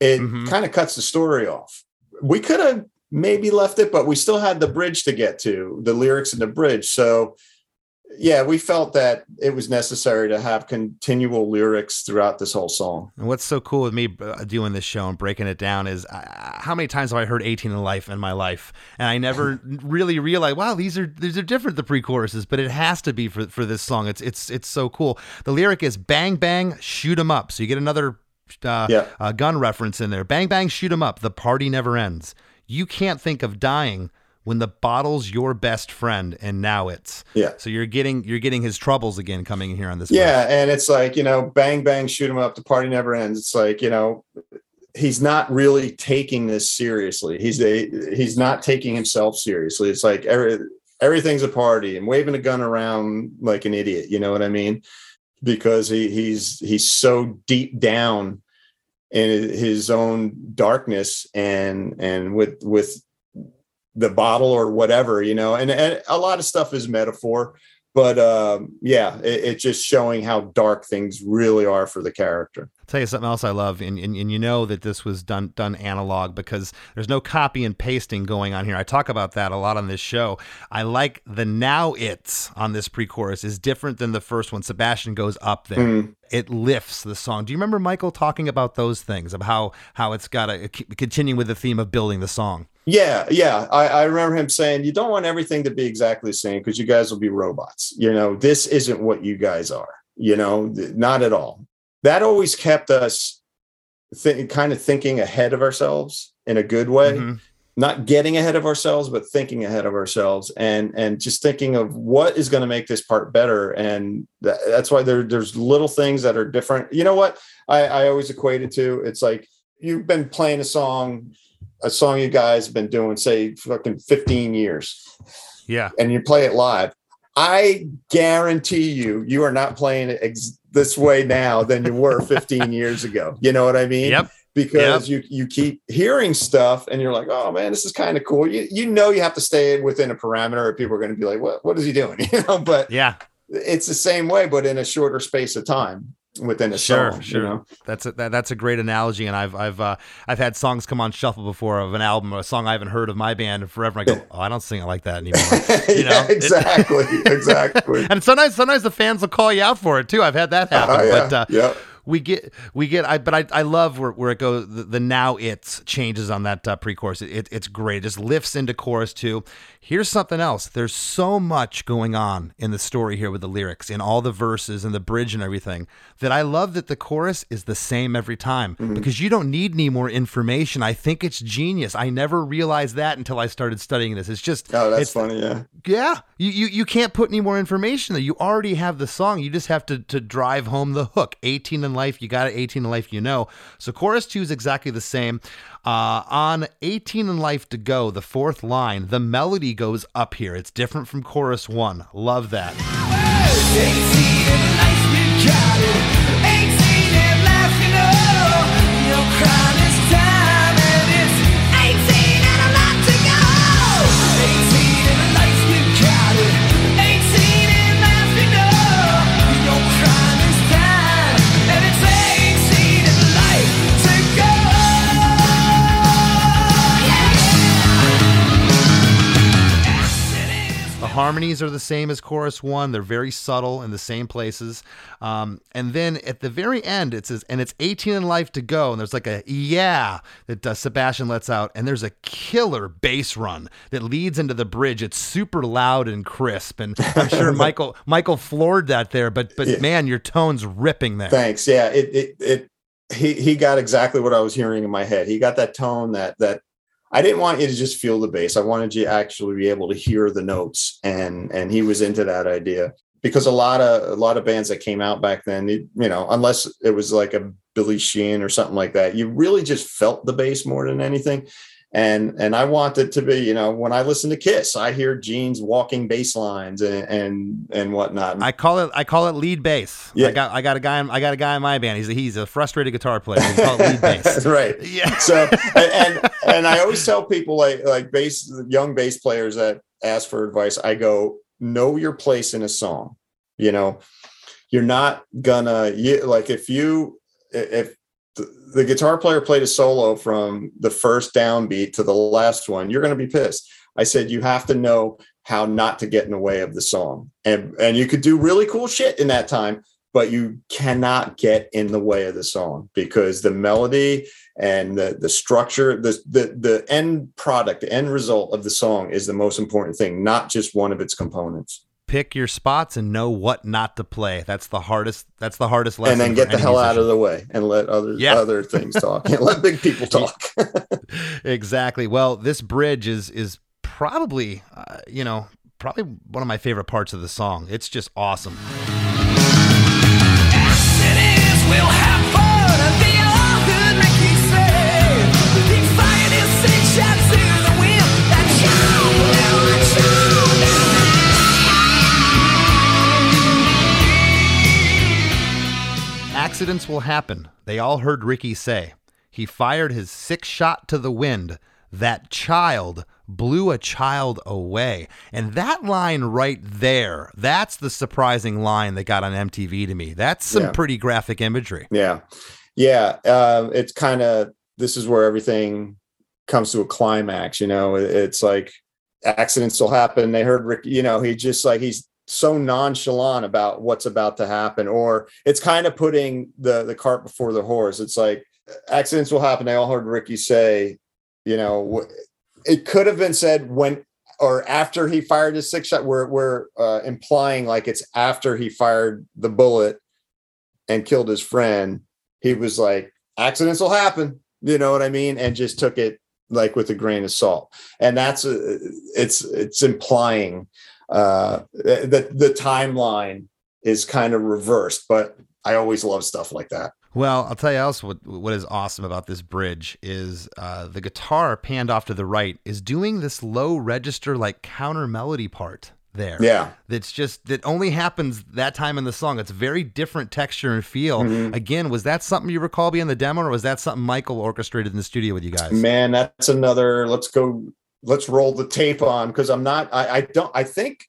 it Mhm. kind of cuts the story off. We could have maybe left it, but we still had the bridge to get to the lyrics and the bridge. So yeah, we felt that it was necessary to have continual lyrics throughout this whole song. And what's so cool with me uh, doing this show and breaking it down is uh, how many times have I heard 18 in life in my life, and I never really realized, wow, these are these are different the pre-choruses, but it has to be for for this song. It's it's it's so cool. The lyric is bang bang shoot 'em up, so you get another uh, Yeah. uh, gun reference in there. Bang bang shoot 'em up. The party never ends. You can't think of dying when the bottle's your best friend, and now it's Yeah. So you're getting you're getting his troubles again coming in here on this. Yeah, and it's like you know, bang bang, shoot him up. The party never ends. It's like you know, he's not really taking this seriously. He's a he's not taking himself seriously. It's like every, everything's a party and waving a gun around like an idiot. You know what I mean? Because he he's he's so deep down in his own darkness and and with with the bottle or whatever you know and, and a lot of stuff is metaphor but um yeah it, it's just showing how dark things really are for the character tell you something else I love, and, and, and you know that this was done done analog because there's no copy and pasting going on here. I talk about that a lot on this show. I like the now it's on this pre-chorus is different than the first one. Sebastian goes up there. Mm. It lifts the song. Do you remember Michael talking about those things of how how it's got to continue with the theme of building the song? Yeah yeah. I, I remember him saying you don't want everything to be exactly the same because you guys will be robots. You know this isn't what you guys are you know th- not at all. That always kept us th- kind of thinking ahead of ourselves in a good way. Mhm. not getting ahead of ourselves but thinking ahead of ourselves and and just thinking of what is going to make this part better and that, that's why there, there's little things that are different. You know what? I, I always equate it to it's like you've been playing a song a song you guys have been doing say fucking 15 years Yeah. and you play it live i guarantee you you are not playing it ex- this way now than you were 15 years ago you know what i mean Yep. because you you keep hearing stuff and you're like, oh man, this is kind of cool. You you know you have to stay within a parameter or people are going to be like, what what is he doing? You know, but Yeah. it's the same way, but in a shorter space of time within a Sure, song. sure. You know? That's a, that, that's a great analogy, and I've I've uh, I've had songs come on shuffle before of an album, a song I haven't heard of my band in forever. And I go, oh, I don't sing it like that anymore. You know? yeah, exactly, exactly. and sometimes sometimes the fans will call you out for it too. I've had that happen. Oh, yeah, But uh, yeah. we get we get I but I, I love where, where it goes the, the now it's changes on that uh, pre-chorus. It, it, it's great. It just lifts into chorus too. Here's something else. There's so much going on in the story here with the lyrics, in all the verses and the bridge and everything, that I love that the chorus is the same every time Mm-hmm. because you don't need any more information. I think it's genius. I never realized that until I started studying this. It's just Oh, that's funny. Yeah. yeah, you, you you can't put any more information there. You already have the song. You just have to to drive home the hook. 18 in life, you got it. 18 in life, you know. So chorus two is exactly the same. Uh, on 18 in life to go, the fourth line, the melody goes up here. It's different from chorus one. Love that. Harmonies are the same as chorus one. They're very subtle in the same places. Um, and then at the very end, it says, and it's 18 in life to go. And there's like a yeah that uh, Sebastian lets out. And there's a killer bass run that leads into the bridge. It's super loud and crisp. And I'm sure Michael Michael floored that there. But but Yeah. man, your tone's ripping there. Thanks. Yeah. It it it he he got exactly what I was hearing in my head. He got that tone that that I didn't want you to just feel the bass. I wanted you to actually be able to hear the notes, and and he was into that idea because a lot of a lot of bands that came out back then, you know, unless it was like a Billy Sheehan or something like that, you really just felt the bass more than anything. And and I want it to be, you know, when I listen to Kiss, I hear Gene's walking bass lines and and and whatnot. I call it I call it lead bass. Yeah. I got I got a guy in, I got a guy in my band. He's a, he's a frustrated guitar player. We call it lead bass. right. Yeah. so and, and and I always tell people like like bass young bass players that ask for advice, I go know your place in a song. You know, you're not gonna you, like if you if the, guitar player played a solo from the first downbeat to the last one, you're gonna be pissed. I said you have to know how not to get in the way of the song. And and you could do really cool shit in that time, but you cannot get in the way of the song because the melody and the the structure, the the the end product, the end result of the song is the most important thing, not just one of its components. Pick your spots and know what not to play. That's the hardest. That's the hardest lesson. and then get the any hell out of the way and let other Yeah. other things talk. and let big people talk. exactly. Well, this bridge is is probably uh, you know probably one of my favorite parts of the song. It's just awesome. Accidents will happen. Accidents will happen. They all heard Ricky say. He fired his six shot to the wind. That child blew a child away. And that line right there, that's the surprising line that got on MTV to me. That's some Yeah. pretty graphic imagery. Yeah. Yeah. Um, it's kind of, this is where everything comes to a climax. You know, it's like accidents will happen. They heard Rick, you know, he just like, he's so nonchalant about what's about to happen, or it's kind of putting the, the cart before the horse. It's like accidents will happen. i all heard Ricky say, you know, it could have been said when or after he fired his six shot. We're, we're uh, implying like it's after he fired the bullet and killed his friend he was like accidents will happen you know what i mean and just took it like with a grain of salt and that's uh it's it's implying uh that the timeline is kind of reversed but i always love stuff like that Well, I'll tell you else what what is awesome about this bridge is uh, the guitar panned off to the right is doing this low register like counter melody part there. yeah That's just that only happens that time in the song. It's very different texture and feel. Mm-hmm. Again, was that something you recall being the demo, or was that something Michael orchestrated in the studio with you guys? man that's another let's go let's roll the tape on because i'm not I, I don't i think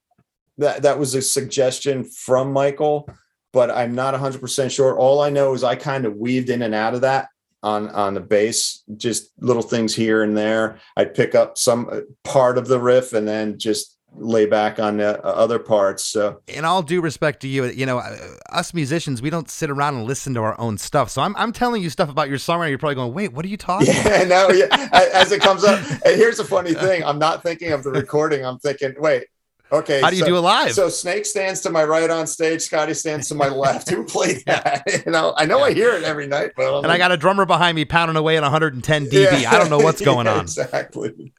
that that was a suggestion from michael but i'm not 100% sure. All i know is i kind of weaved in and out of that on on the bass just little things here and there. I'd pick up some uh, part of the riff and then just lay back on the uh, other parts so in all due respect to you, you know, uh, us musicians, we don't sit around and listen to our own stuff. So I'm, I'm telling you stuff about your songwriting. You're probably going, wait, what are you talking about? yeah no yeah as it comes up and here's the funny thing i'm not thinking of the recording i'm thinking wait okay How do you so- do it live? So Snake stands to my right on stage. Scotty stands to my left. Who played that? you know, I know I hear it every night, but I'm and I got a drummer behind me pounding away at 110 dB. Yeah. I don't know what's going Yeah, on. Exactly.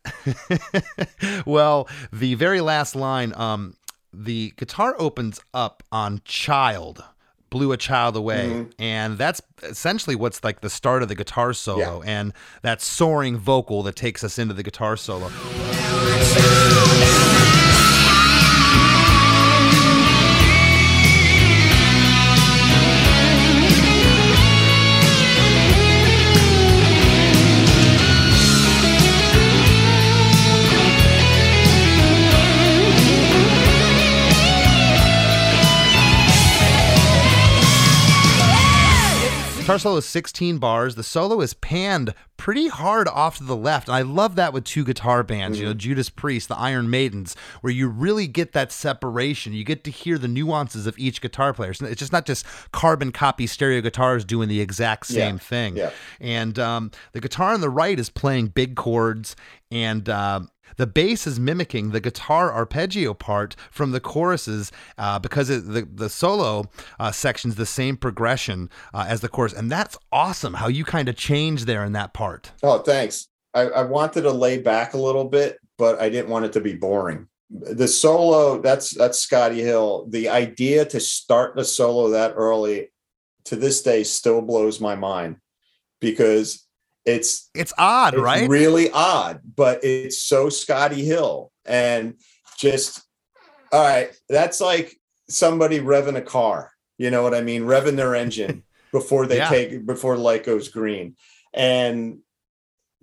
well, the very last line, um, the guitar opens up on child blew a child away Mm-hmm. and that's essentially what's like the start of the guitar solo and that soaring vocal that takes us into the guitar solo Guitar solo is 16 bars. The solo is panned pretty hard off to the left. And I love that with two guitar bands, you know, Judas Priest, the Iron Maidens, where you really get that separation. You get to hear the nuances of each guitar player. So It's just not just carbon copy stereo guitars doing the exact same Yeah, thing. yeah. And um, the guitar on the right is playing big chords and. Uh, the bass is mimicking the guitar arpeggio part from the choruses uh, because it, the the solo uh, section's the same progression uh, as the chorus, and that's awesome. How you kind of change there in that part. Oh, thanks. I, I wanted to lay back a little bit, but I didn't want it to be boring. The solo, that's that's Scotty Hill. The idea to start the solo that early to this day still blows my mind because it's It's odd, It's right? really odd, but it's so Scotty Hill and just all right. That's like somebody revving a car. You know what I mean? Revving their engine before they Yeah. take before the light goes green, and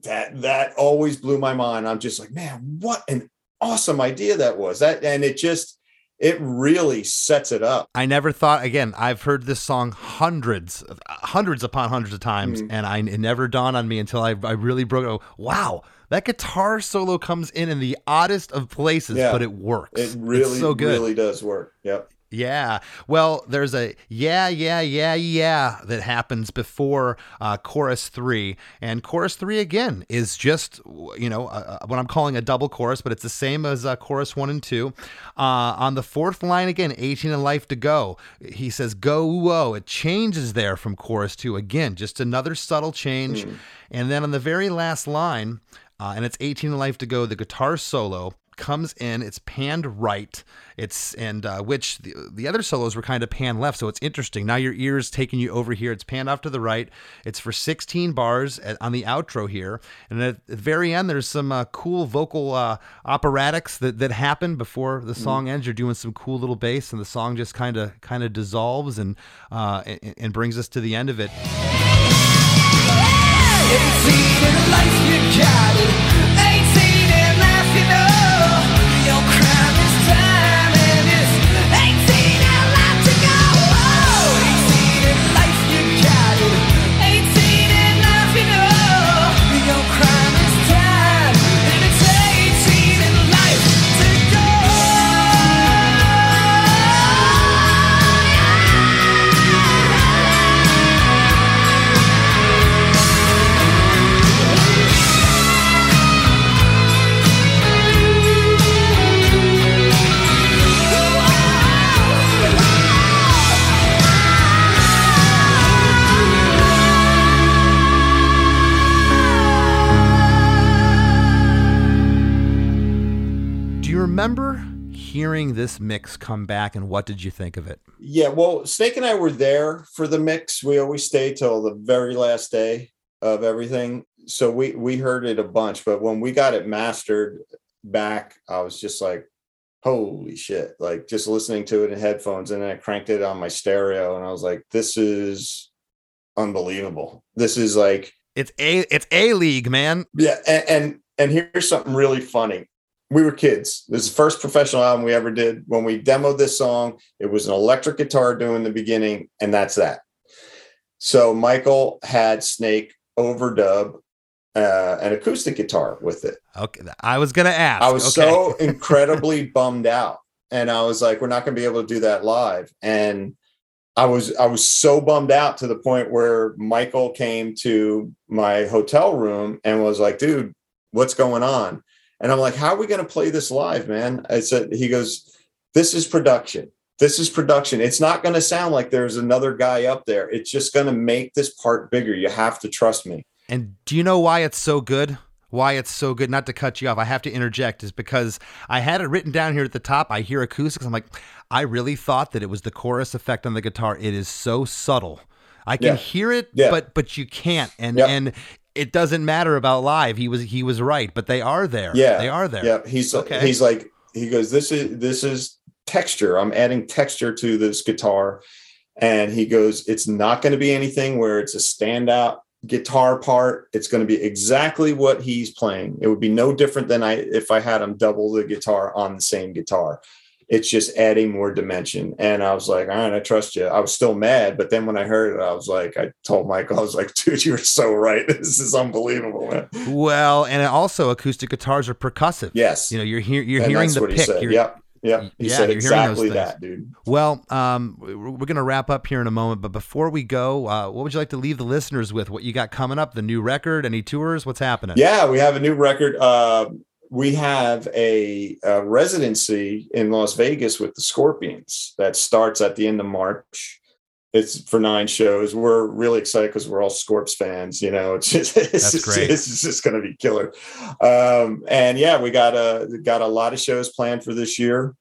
that that always blew my mind. I'm just like, man, what an awesome idea that was. That and it just it really sets it up. I never thought again. I've heard this song hundreds, hundreds upon hundreds of times, Mm. and I it never dawned on me until I, I really broke. Oh, Wow, that guitar solo comes in in the oddest of places, Yeah. but it works. It really, it's so good. really does work. Yep. Yeah. Well, there's a yeah, yeah, yeah, yeah that happens before uh, chorus three. And chorus three, again, is just, you know, uh, what I'm calling a double chorus, but it's the same as uh, chorus one and two. Uh, on the fourth line, again, 18 and life to go. He says, go, whoa. It changes there from chorus two. Again, just another subtle change. And then on the very last line, uh, and it's 18 and life to go, the guitar solo comes in it's panned right. It's and uh, which the, the other solos were kind of panned left so it's interesting. Now your ears taking you over here. It's panned off to the right. It's for 16 bars at, on the outro here. And at the very end there's some uh, cool vocal uh, operatics that, that happen before the song ends. You're doing some cool little bass and the song just kind of kind of dissolves and, uh, and and brings us to the end of it. Do hearing this mix come back and what did you think of it Yeah, well, Snake and I were there for the mix. We always stay till the very last day of everything. So we we heard it a bunch, but when we got it mastered back, I was just like, holy shit. Like just listening to it in headphones and then I cranked it on my stereo and I was like, this is unbelievable. This is like it's a it's a league man yeah, and, and and here's something really funny. We were kids. This is the first professional album we ever did. When we demoed this song, it was an electric guitar doing the beginning, and that's that. So Michael had Snake overdub uh, an acoustic guitar with it. okay i was gonna ask I was okay. so incredibly bummed out, and I was like, "We're not going to be able to do that live." And I was I was so bummed out to the point where Michael came to my hotel room and was like, "Dude, what's going on?" And I'm like, "How are we going to play this live, man?" I said, "He goes, this is production." This is production. It's not going to sound like there's another guy up there. It's just going to make this part bigger. You have to trust me. And do you know why it's so good? Why it's so good? Not to cut you off, I have to interject, is because I had it written down here at the top. I hear acoustics. I'm like, I really thought that it was the chorus effect on the guitar. It is so subtle. I can Yeah. hear it, Yeah. but but you can't. And Yep. and it doesn't matter about live. He was he was right, but they are there. Yeah, they are there. Yeah, he's Okay. he's like he goes. This is this is texture. I'm adding texture to this guitar, and he goes. It's not going to be anything where it's a standout guitar part. It's going to be exactly what he's playing. It would be no different than I if I had him double the guitar on the same guitar. It's just adding more dimension. And I was like, all right, I trust you. I was still mad, but then when I heard it, I was like, I told Michael, I was like, dude, you're so right. This is unbelievable, man. Well, and also acoustic guitars are percussive. Yes. You know, you're hear, you're And hearing that's the what he pick. said. You're- Yep. Yep. He Yeah, said exactly that, dude. Well, um, we're we're going to wrap up here in a moment, but before we go, uh, what would you like to leave the listeners with? What you got coming up? The new record? Any tours? What's happening? Yeah, we have a new record. Uh, we have a, a residency in Las Vegas with the Scorpions that starts at the end of March. It's for nine shows. We're really excited because we're all Scorps fans. You know, it's just it's just, great. This is just going to be killer. Um, and yeah, we got a got a lot of shows planned for this year.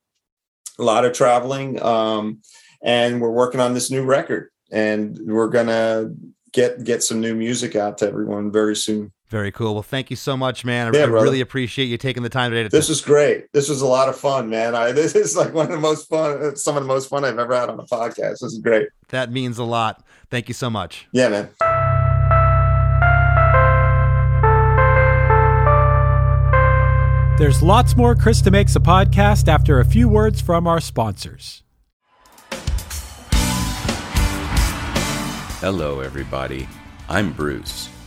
A lot of traveling, um, and we're working on this new record. And we're gonna get get some new music out to everyone very soon. Very cool. Well, thank you so much, man. I, Yeah, I really appreciate you taking the time today to This was great. This was a lot of fun, man. I this is like one of the most fun, some of the most fun I've ever had on a podcast. This is great. That means a lot. Thank you so much. Yeah, man. There's lots more Krista Makes a Podcast after a few words from our sponsors. Hello, everybody. I'm Bruce.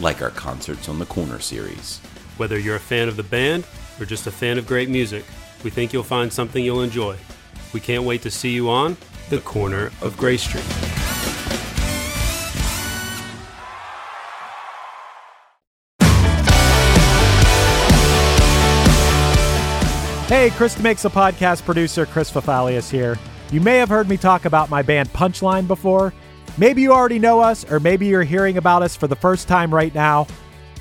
like our Concerts on the Corner series. Whether you're a fan of the band or just a fan of great music, we think you'll find something you'll enjoy. We can't wait to see you on the Corner of Gray Street. Hey, Chris DeMakes a Podcast producer Chris Fafalios here. You may have heard me talk about my band Punchline before. Maybe you already know us, or maybe you're hearing about us for the first time right now.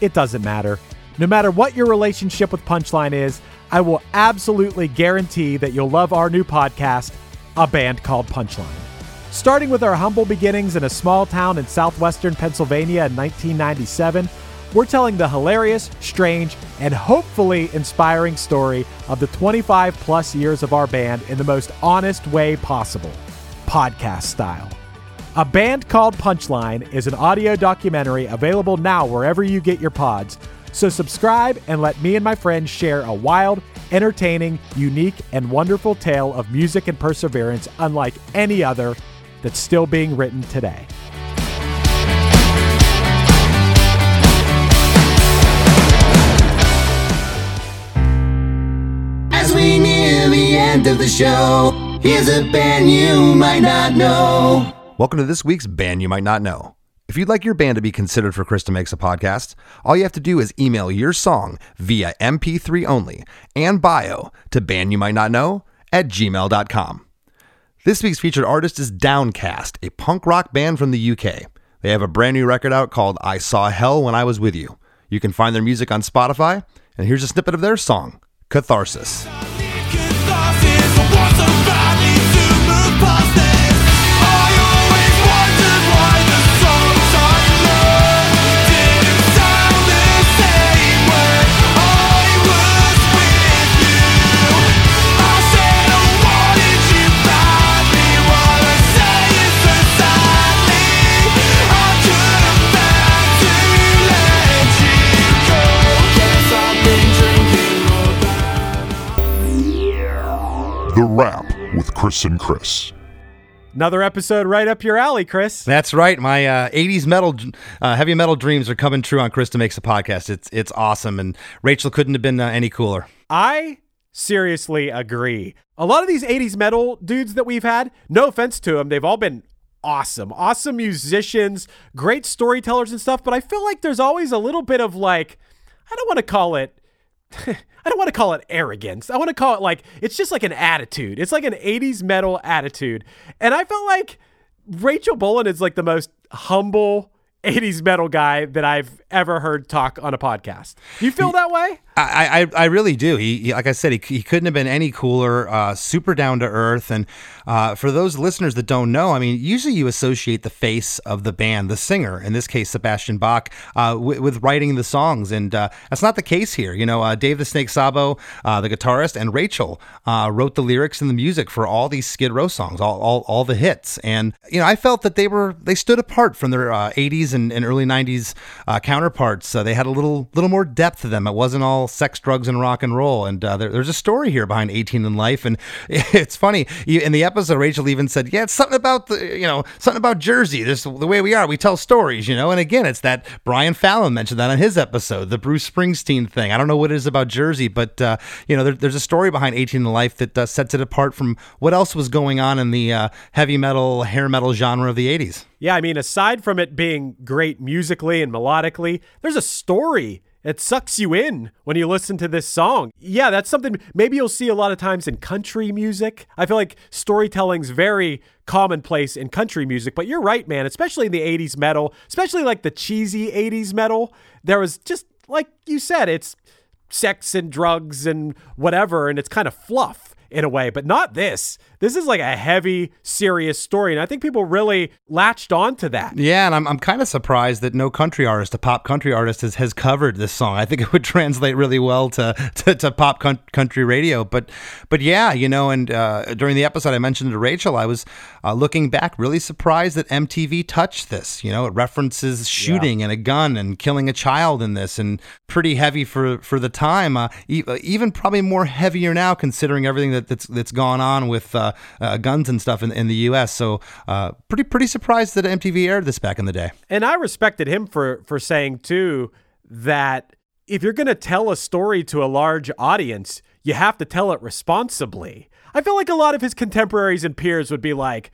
It doesn't matter. No matter what your relationship with Punchline is, I will absolutely guarantee that you'll love our new podcast, A Band Called Punchline. Starting with our humble beginnings in a small town in southwestern Pennsylvania in 1997, we're telling the hilarious, strange, and hopefully inspiring story of the 25 plus years of our band in the most honest way possible podcast style. A Band Called Punchline is an audio documentary available now wherever you get your pods. So subscribe and let me and my friends share a wild, entertaining, unique, and wonderful tale of music and perseverance unlike any other that's still being written today. As we near the end of the show, here's a band you might not know. Welcome to this week's Band You Might Not Know. If you'd like your band to be considered for Chris DeMakes a Podcast, all you have to do is email your song via MP3 only and bio to bandyoumightnotknow at gmail.com. This week's featured artist is Downcast, a punk rock band from the UK. They have a brand new record out called I Saw Hell When I Was With You. You can find their music on Spotify, and here's a snippet of their song, Catharsis. The Rap with Chris and Chris. Another episode right up your alley, Chris. That's right. My uh, 80s metal, uh, heavy metal dreams are coming true on Chris DeMakes a Podcast. It's it's awesome, and Rachel couldn't have been uh, any cooler. I seriously agree. A lot of these 80s metal dudes that we've had, no offense to them, they've all been awesome. Awesome musicians, great storytellers and stuff, but I feel like there's always a little bit of like, I don't want to call it. I don't want to call it arrogance. I want to call it like it's just like an attitude. It's like an 80s metal attitude. And I felt like Rachel Bolan is like the most humble 80s metal guy that I've ever heard talk on a podcast. You feel that way? I, I, I really do. He, he- like I said, he, he couldn't have been any cooler. Uh, super down to earth. And uh, for those listeners that don't know, I mean, usually you associate the face of the band, the singer, in this case Sebastian Bach, uh, with, with writing the songs, and uh, that's not the case here. You know, uh, Dave the Snake Sabo, uh, the guitarist, and Rachel wrote the lyrics and the music for all these Skid Row songs, all, all all the hits. And you know, I felt that they were they stood apart from their uh, '80s and, and early '90s uh, counterparts. They had a little little more depth to them. It wasn't all sex, drugs, and rock and roll. And uh, there, there's a story here behind 18 and Life, and it's funny. In the episode, Rachel even said, "Yeah, it's something about the you know something about Jersey. This the way we are. We tell stories, you know." And again, it's that Brian Fallon mentioned that on his episode, the Bruce Springsteen thing. I don't know what it is about Jersey, but uh, you know, there, there's a story behind 18 and Life that uh, sets it apart from what else was going on in the uh, heavy metal, hair metal genre of the 80s. Yeah, I mean, aside from it being great musically and melodically, there's a story. It sucks you in when you listen to this song. Yeah, that's something maybe you'll see a lot of times in country music. I feel like storytelling's very commonplace in country music, but you're right, man, especially in the 80s metal, especially like the cheesy 80s metal. There was just like you said, it's sex and drugs and whatever, and it's kind of fluff in a way, but not this. This is like a heavy, serious story, and I think people really latched on to that. Yeah, and I'm, I'm kind of surprised that no country artist, a pop country artist, has, has covered this song. I think it would translate really well to to, to pop coun- country radio. But but yeah, you know, and uh, during the episode I mentioned to Rachel, I was uh, looking back, really surprised that MTV touched this. You know, it references shooting and a gun and killing a child in this, and pretty heavy for for the time. Uh, e- even probably more heavier now, considering everything that, that's that's gone on with uh, uh, guns and stuff in, in the U.S. So uh, pretty pretty surprised that MTV aired this back in the day. And I respected him for for saying too that if you're going to tell a story to a large audience, you have to tell it responsibly. I feel like a lot of his contemporaries and peers would be like,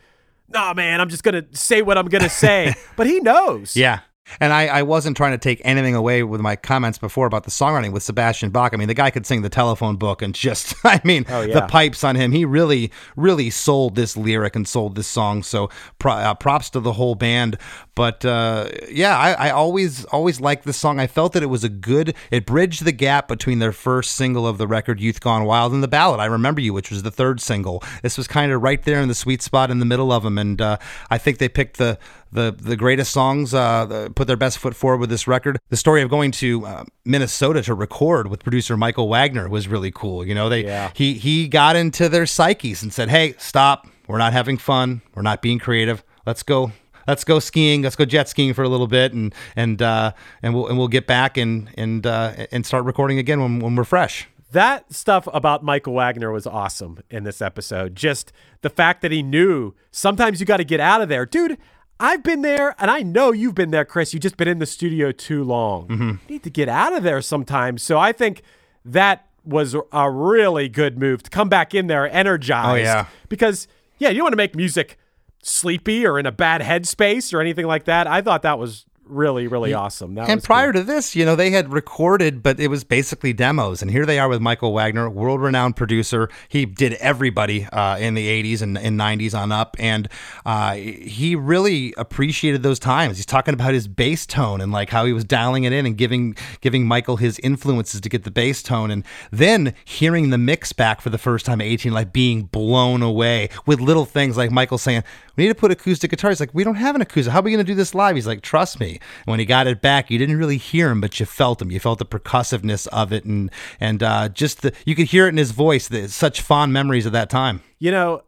"Nah, man, I'm just going to say what I'm going to say." but he knows. Yeah. And I, I wasn't trying to take anything away with my comments before about the songwriting with Sebastian Bach. I mean, the guy could sing the telephone book and just, I mean, Oh, the pipes on him. He really, really sold this lyric and sold this song. So pro, uh, props to the whole band. But uh, yeah, I, I always, always liked this song. I felt that it was a good, it bridged the gap between their first single of the record, Youth Gone Wild, and the ballad, I Remember You, which was the third single. This was kind of right there in the sweet spot in the middle of them. And uh, I think they picked the, the the greatest songs, uh, put their best foot forward with this record. The story of going to uh, Minnesota to record with producer Michael Wagner was really cool. You know, they Yeah. he he got into their psyches and said, "Hey, stop! We're not having fun. We're not being creative. Let's go." Let's go skiing. Let's go jet skiing for a little bit, and and uh, and we'll and we'll get back and and uh, and start recording again when, when we're fresh. That stuff about Michael Wagner was awesome in this episode. Just the fact that he knew sometimes you got to get out of there. Dude, I've been there and I know you've been there, Chris. You've just been in the studio too long. Mm-hmm. You need to get out of there sometimes. So I think that was a really good move to come back in there energized. Oh, yeah. Because, yeah, you don't want to make music sleepy or in a bad headspace or anything like that. I thought that was really, really awesome. That and prior cool. to this, you know, they had recorded, but it was basically demos. And here they are with Michael Wagner, world renowned producer. He did everybody uh, in the 80s and, and 90s on up. And uh, he really appreciated those times. He's talking about his bass tone and like how he was dialing it in and giving giving Michael his influences to get the bass tone. And then hearing the mix back for the first time at 18, like being blown away with little things like Michael saying, We need to put acoustic guitar. He's like, We don't have an acoustic. How are we going to do this live? He's like, Trust me. And when he got it back, you didn't really hear him, but you felt him. You felt the percussiveness of it, and and uh, just the you could hear it in his voice. The, such fond memories of that time. You know,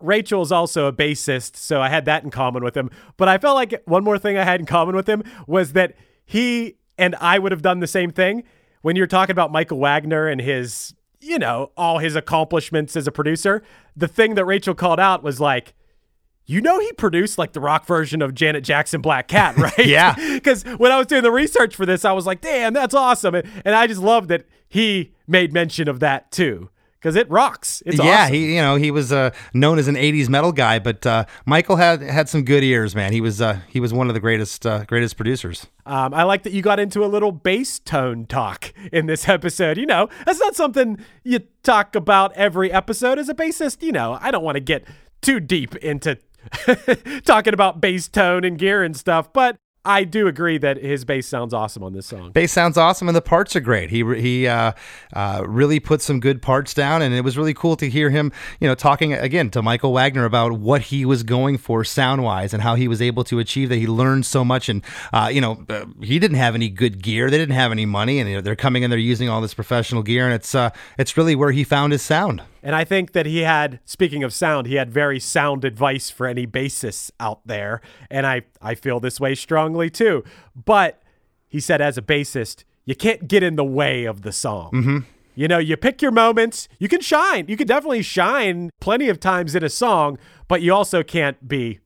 Rachel is also a bassist, so I had that in common with him. But I felt like one more thing I had in common with him was that he and I would have done the same thing. When you're talking about Michael Wagner and his, you know, all his accomplishments as a producer, the thing that Rachel called out was like, you know, he produced like the rock version of Janet Jackson Black Cat, right? Yeah. Because when I was doing the research for this, I was like, damn, that's awesome. And, and I just love that he made mention of that too. Because it rocks. It's yeah, awesome. he you know he was uh, known as an '80s metal guy, but uh, Michael had had some good ears, man. He was uh, he was one of the greatest uh, greatest producers. Um, I like that you got into a little bass tone talk in this episode. You know, that's not something you talk about every episode as a bassist. You know, I don't want to get too deep into talking about bass tone and gear and stuff, but I do agree that his bass sounds awesome on this song. Bass sounds awesome, and the parts are great. He he uh, uh, really put some good parts down, and it was really cool to hear him, you know, talking again to Michael Wagner about what he was going for sound wise and how he was able to achieve that. He learned so much, and uh, you know, uh, he didn't have any good gear. They didn't have any money, and you know, they're coming in, they're using all this professional gear, and it's uh, it's really where he found his sound. And I think that he had, speaking of sound, he had very sound advice for any bassists out there. And I, I feel this way strongly too. But he said, as a bassist, you can't get in the way of the song. Mm-hmm. You know, you pick your moments. You can shine. You can definitely shine plenty of times in a song, but you also can't be,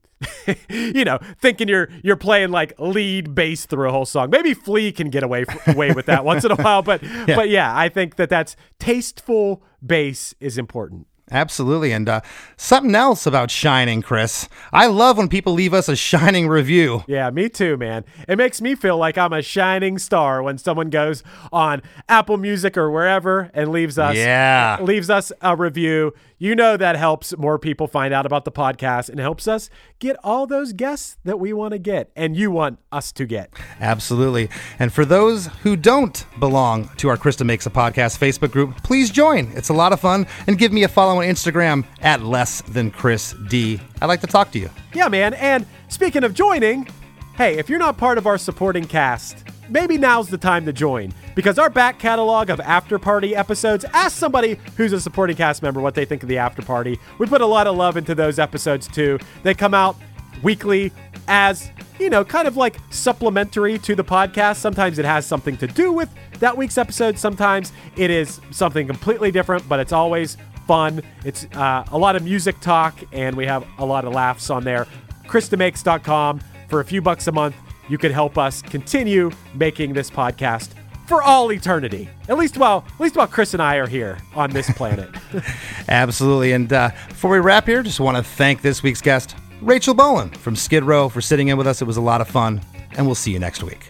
you know, thinking you're you're playing like lead bass through a whole song. Maybe Flea can get away away with that once in a while, but but yeah, I think that that's tasteful bass is important. Absolutely. And uh, something else about Shining, Chris. I love when people leave us a Shining review. Yeah, me too, man. It makes me feel like I'm a shining star when someone goes on Apple Music or wherever and leaves us Yeah. leaves us a review. You know that helps more people find out about the podcast and helps us get all those guests that we want to get and you want us to get. Absolutely. And for those who don't belong to our Chris DeMakes a Podcast Facebook group, please join. It's a lot of fun. And give me a follow on Instagram at less than Chris D. I'd like to talk to you. Yeah, man. And speaking of joining, hey, if you're not part of our supporting cast, maybe now's the time to join because our back catalog of after party episodes ask somebody who's a supporting cast member what they think of the after party. We put a lot of love into those episodes too. They come out weekly as, you know, kind of like supplementary to the podcast. Sometimes it has something to do with that week's episode, sometimes it is something completely different, but it's always fun. It's uh, a lot of music talk, and we have a lot of laughs on there. ChrisDeMakes.com for a few bucks a month you could help us continue making this podcast for all eternity. At least while at least while Chris and I are here on this planet. Absolutely. And uh, before we wrap here, just want to thank this week's guest, Rachel Bolan from Skid Row, for sitting in with us. It was a lot of fun, and we'll see you next week.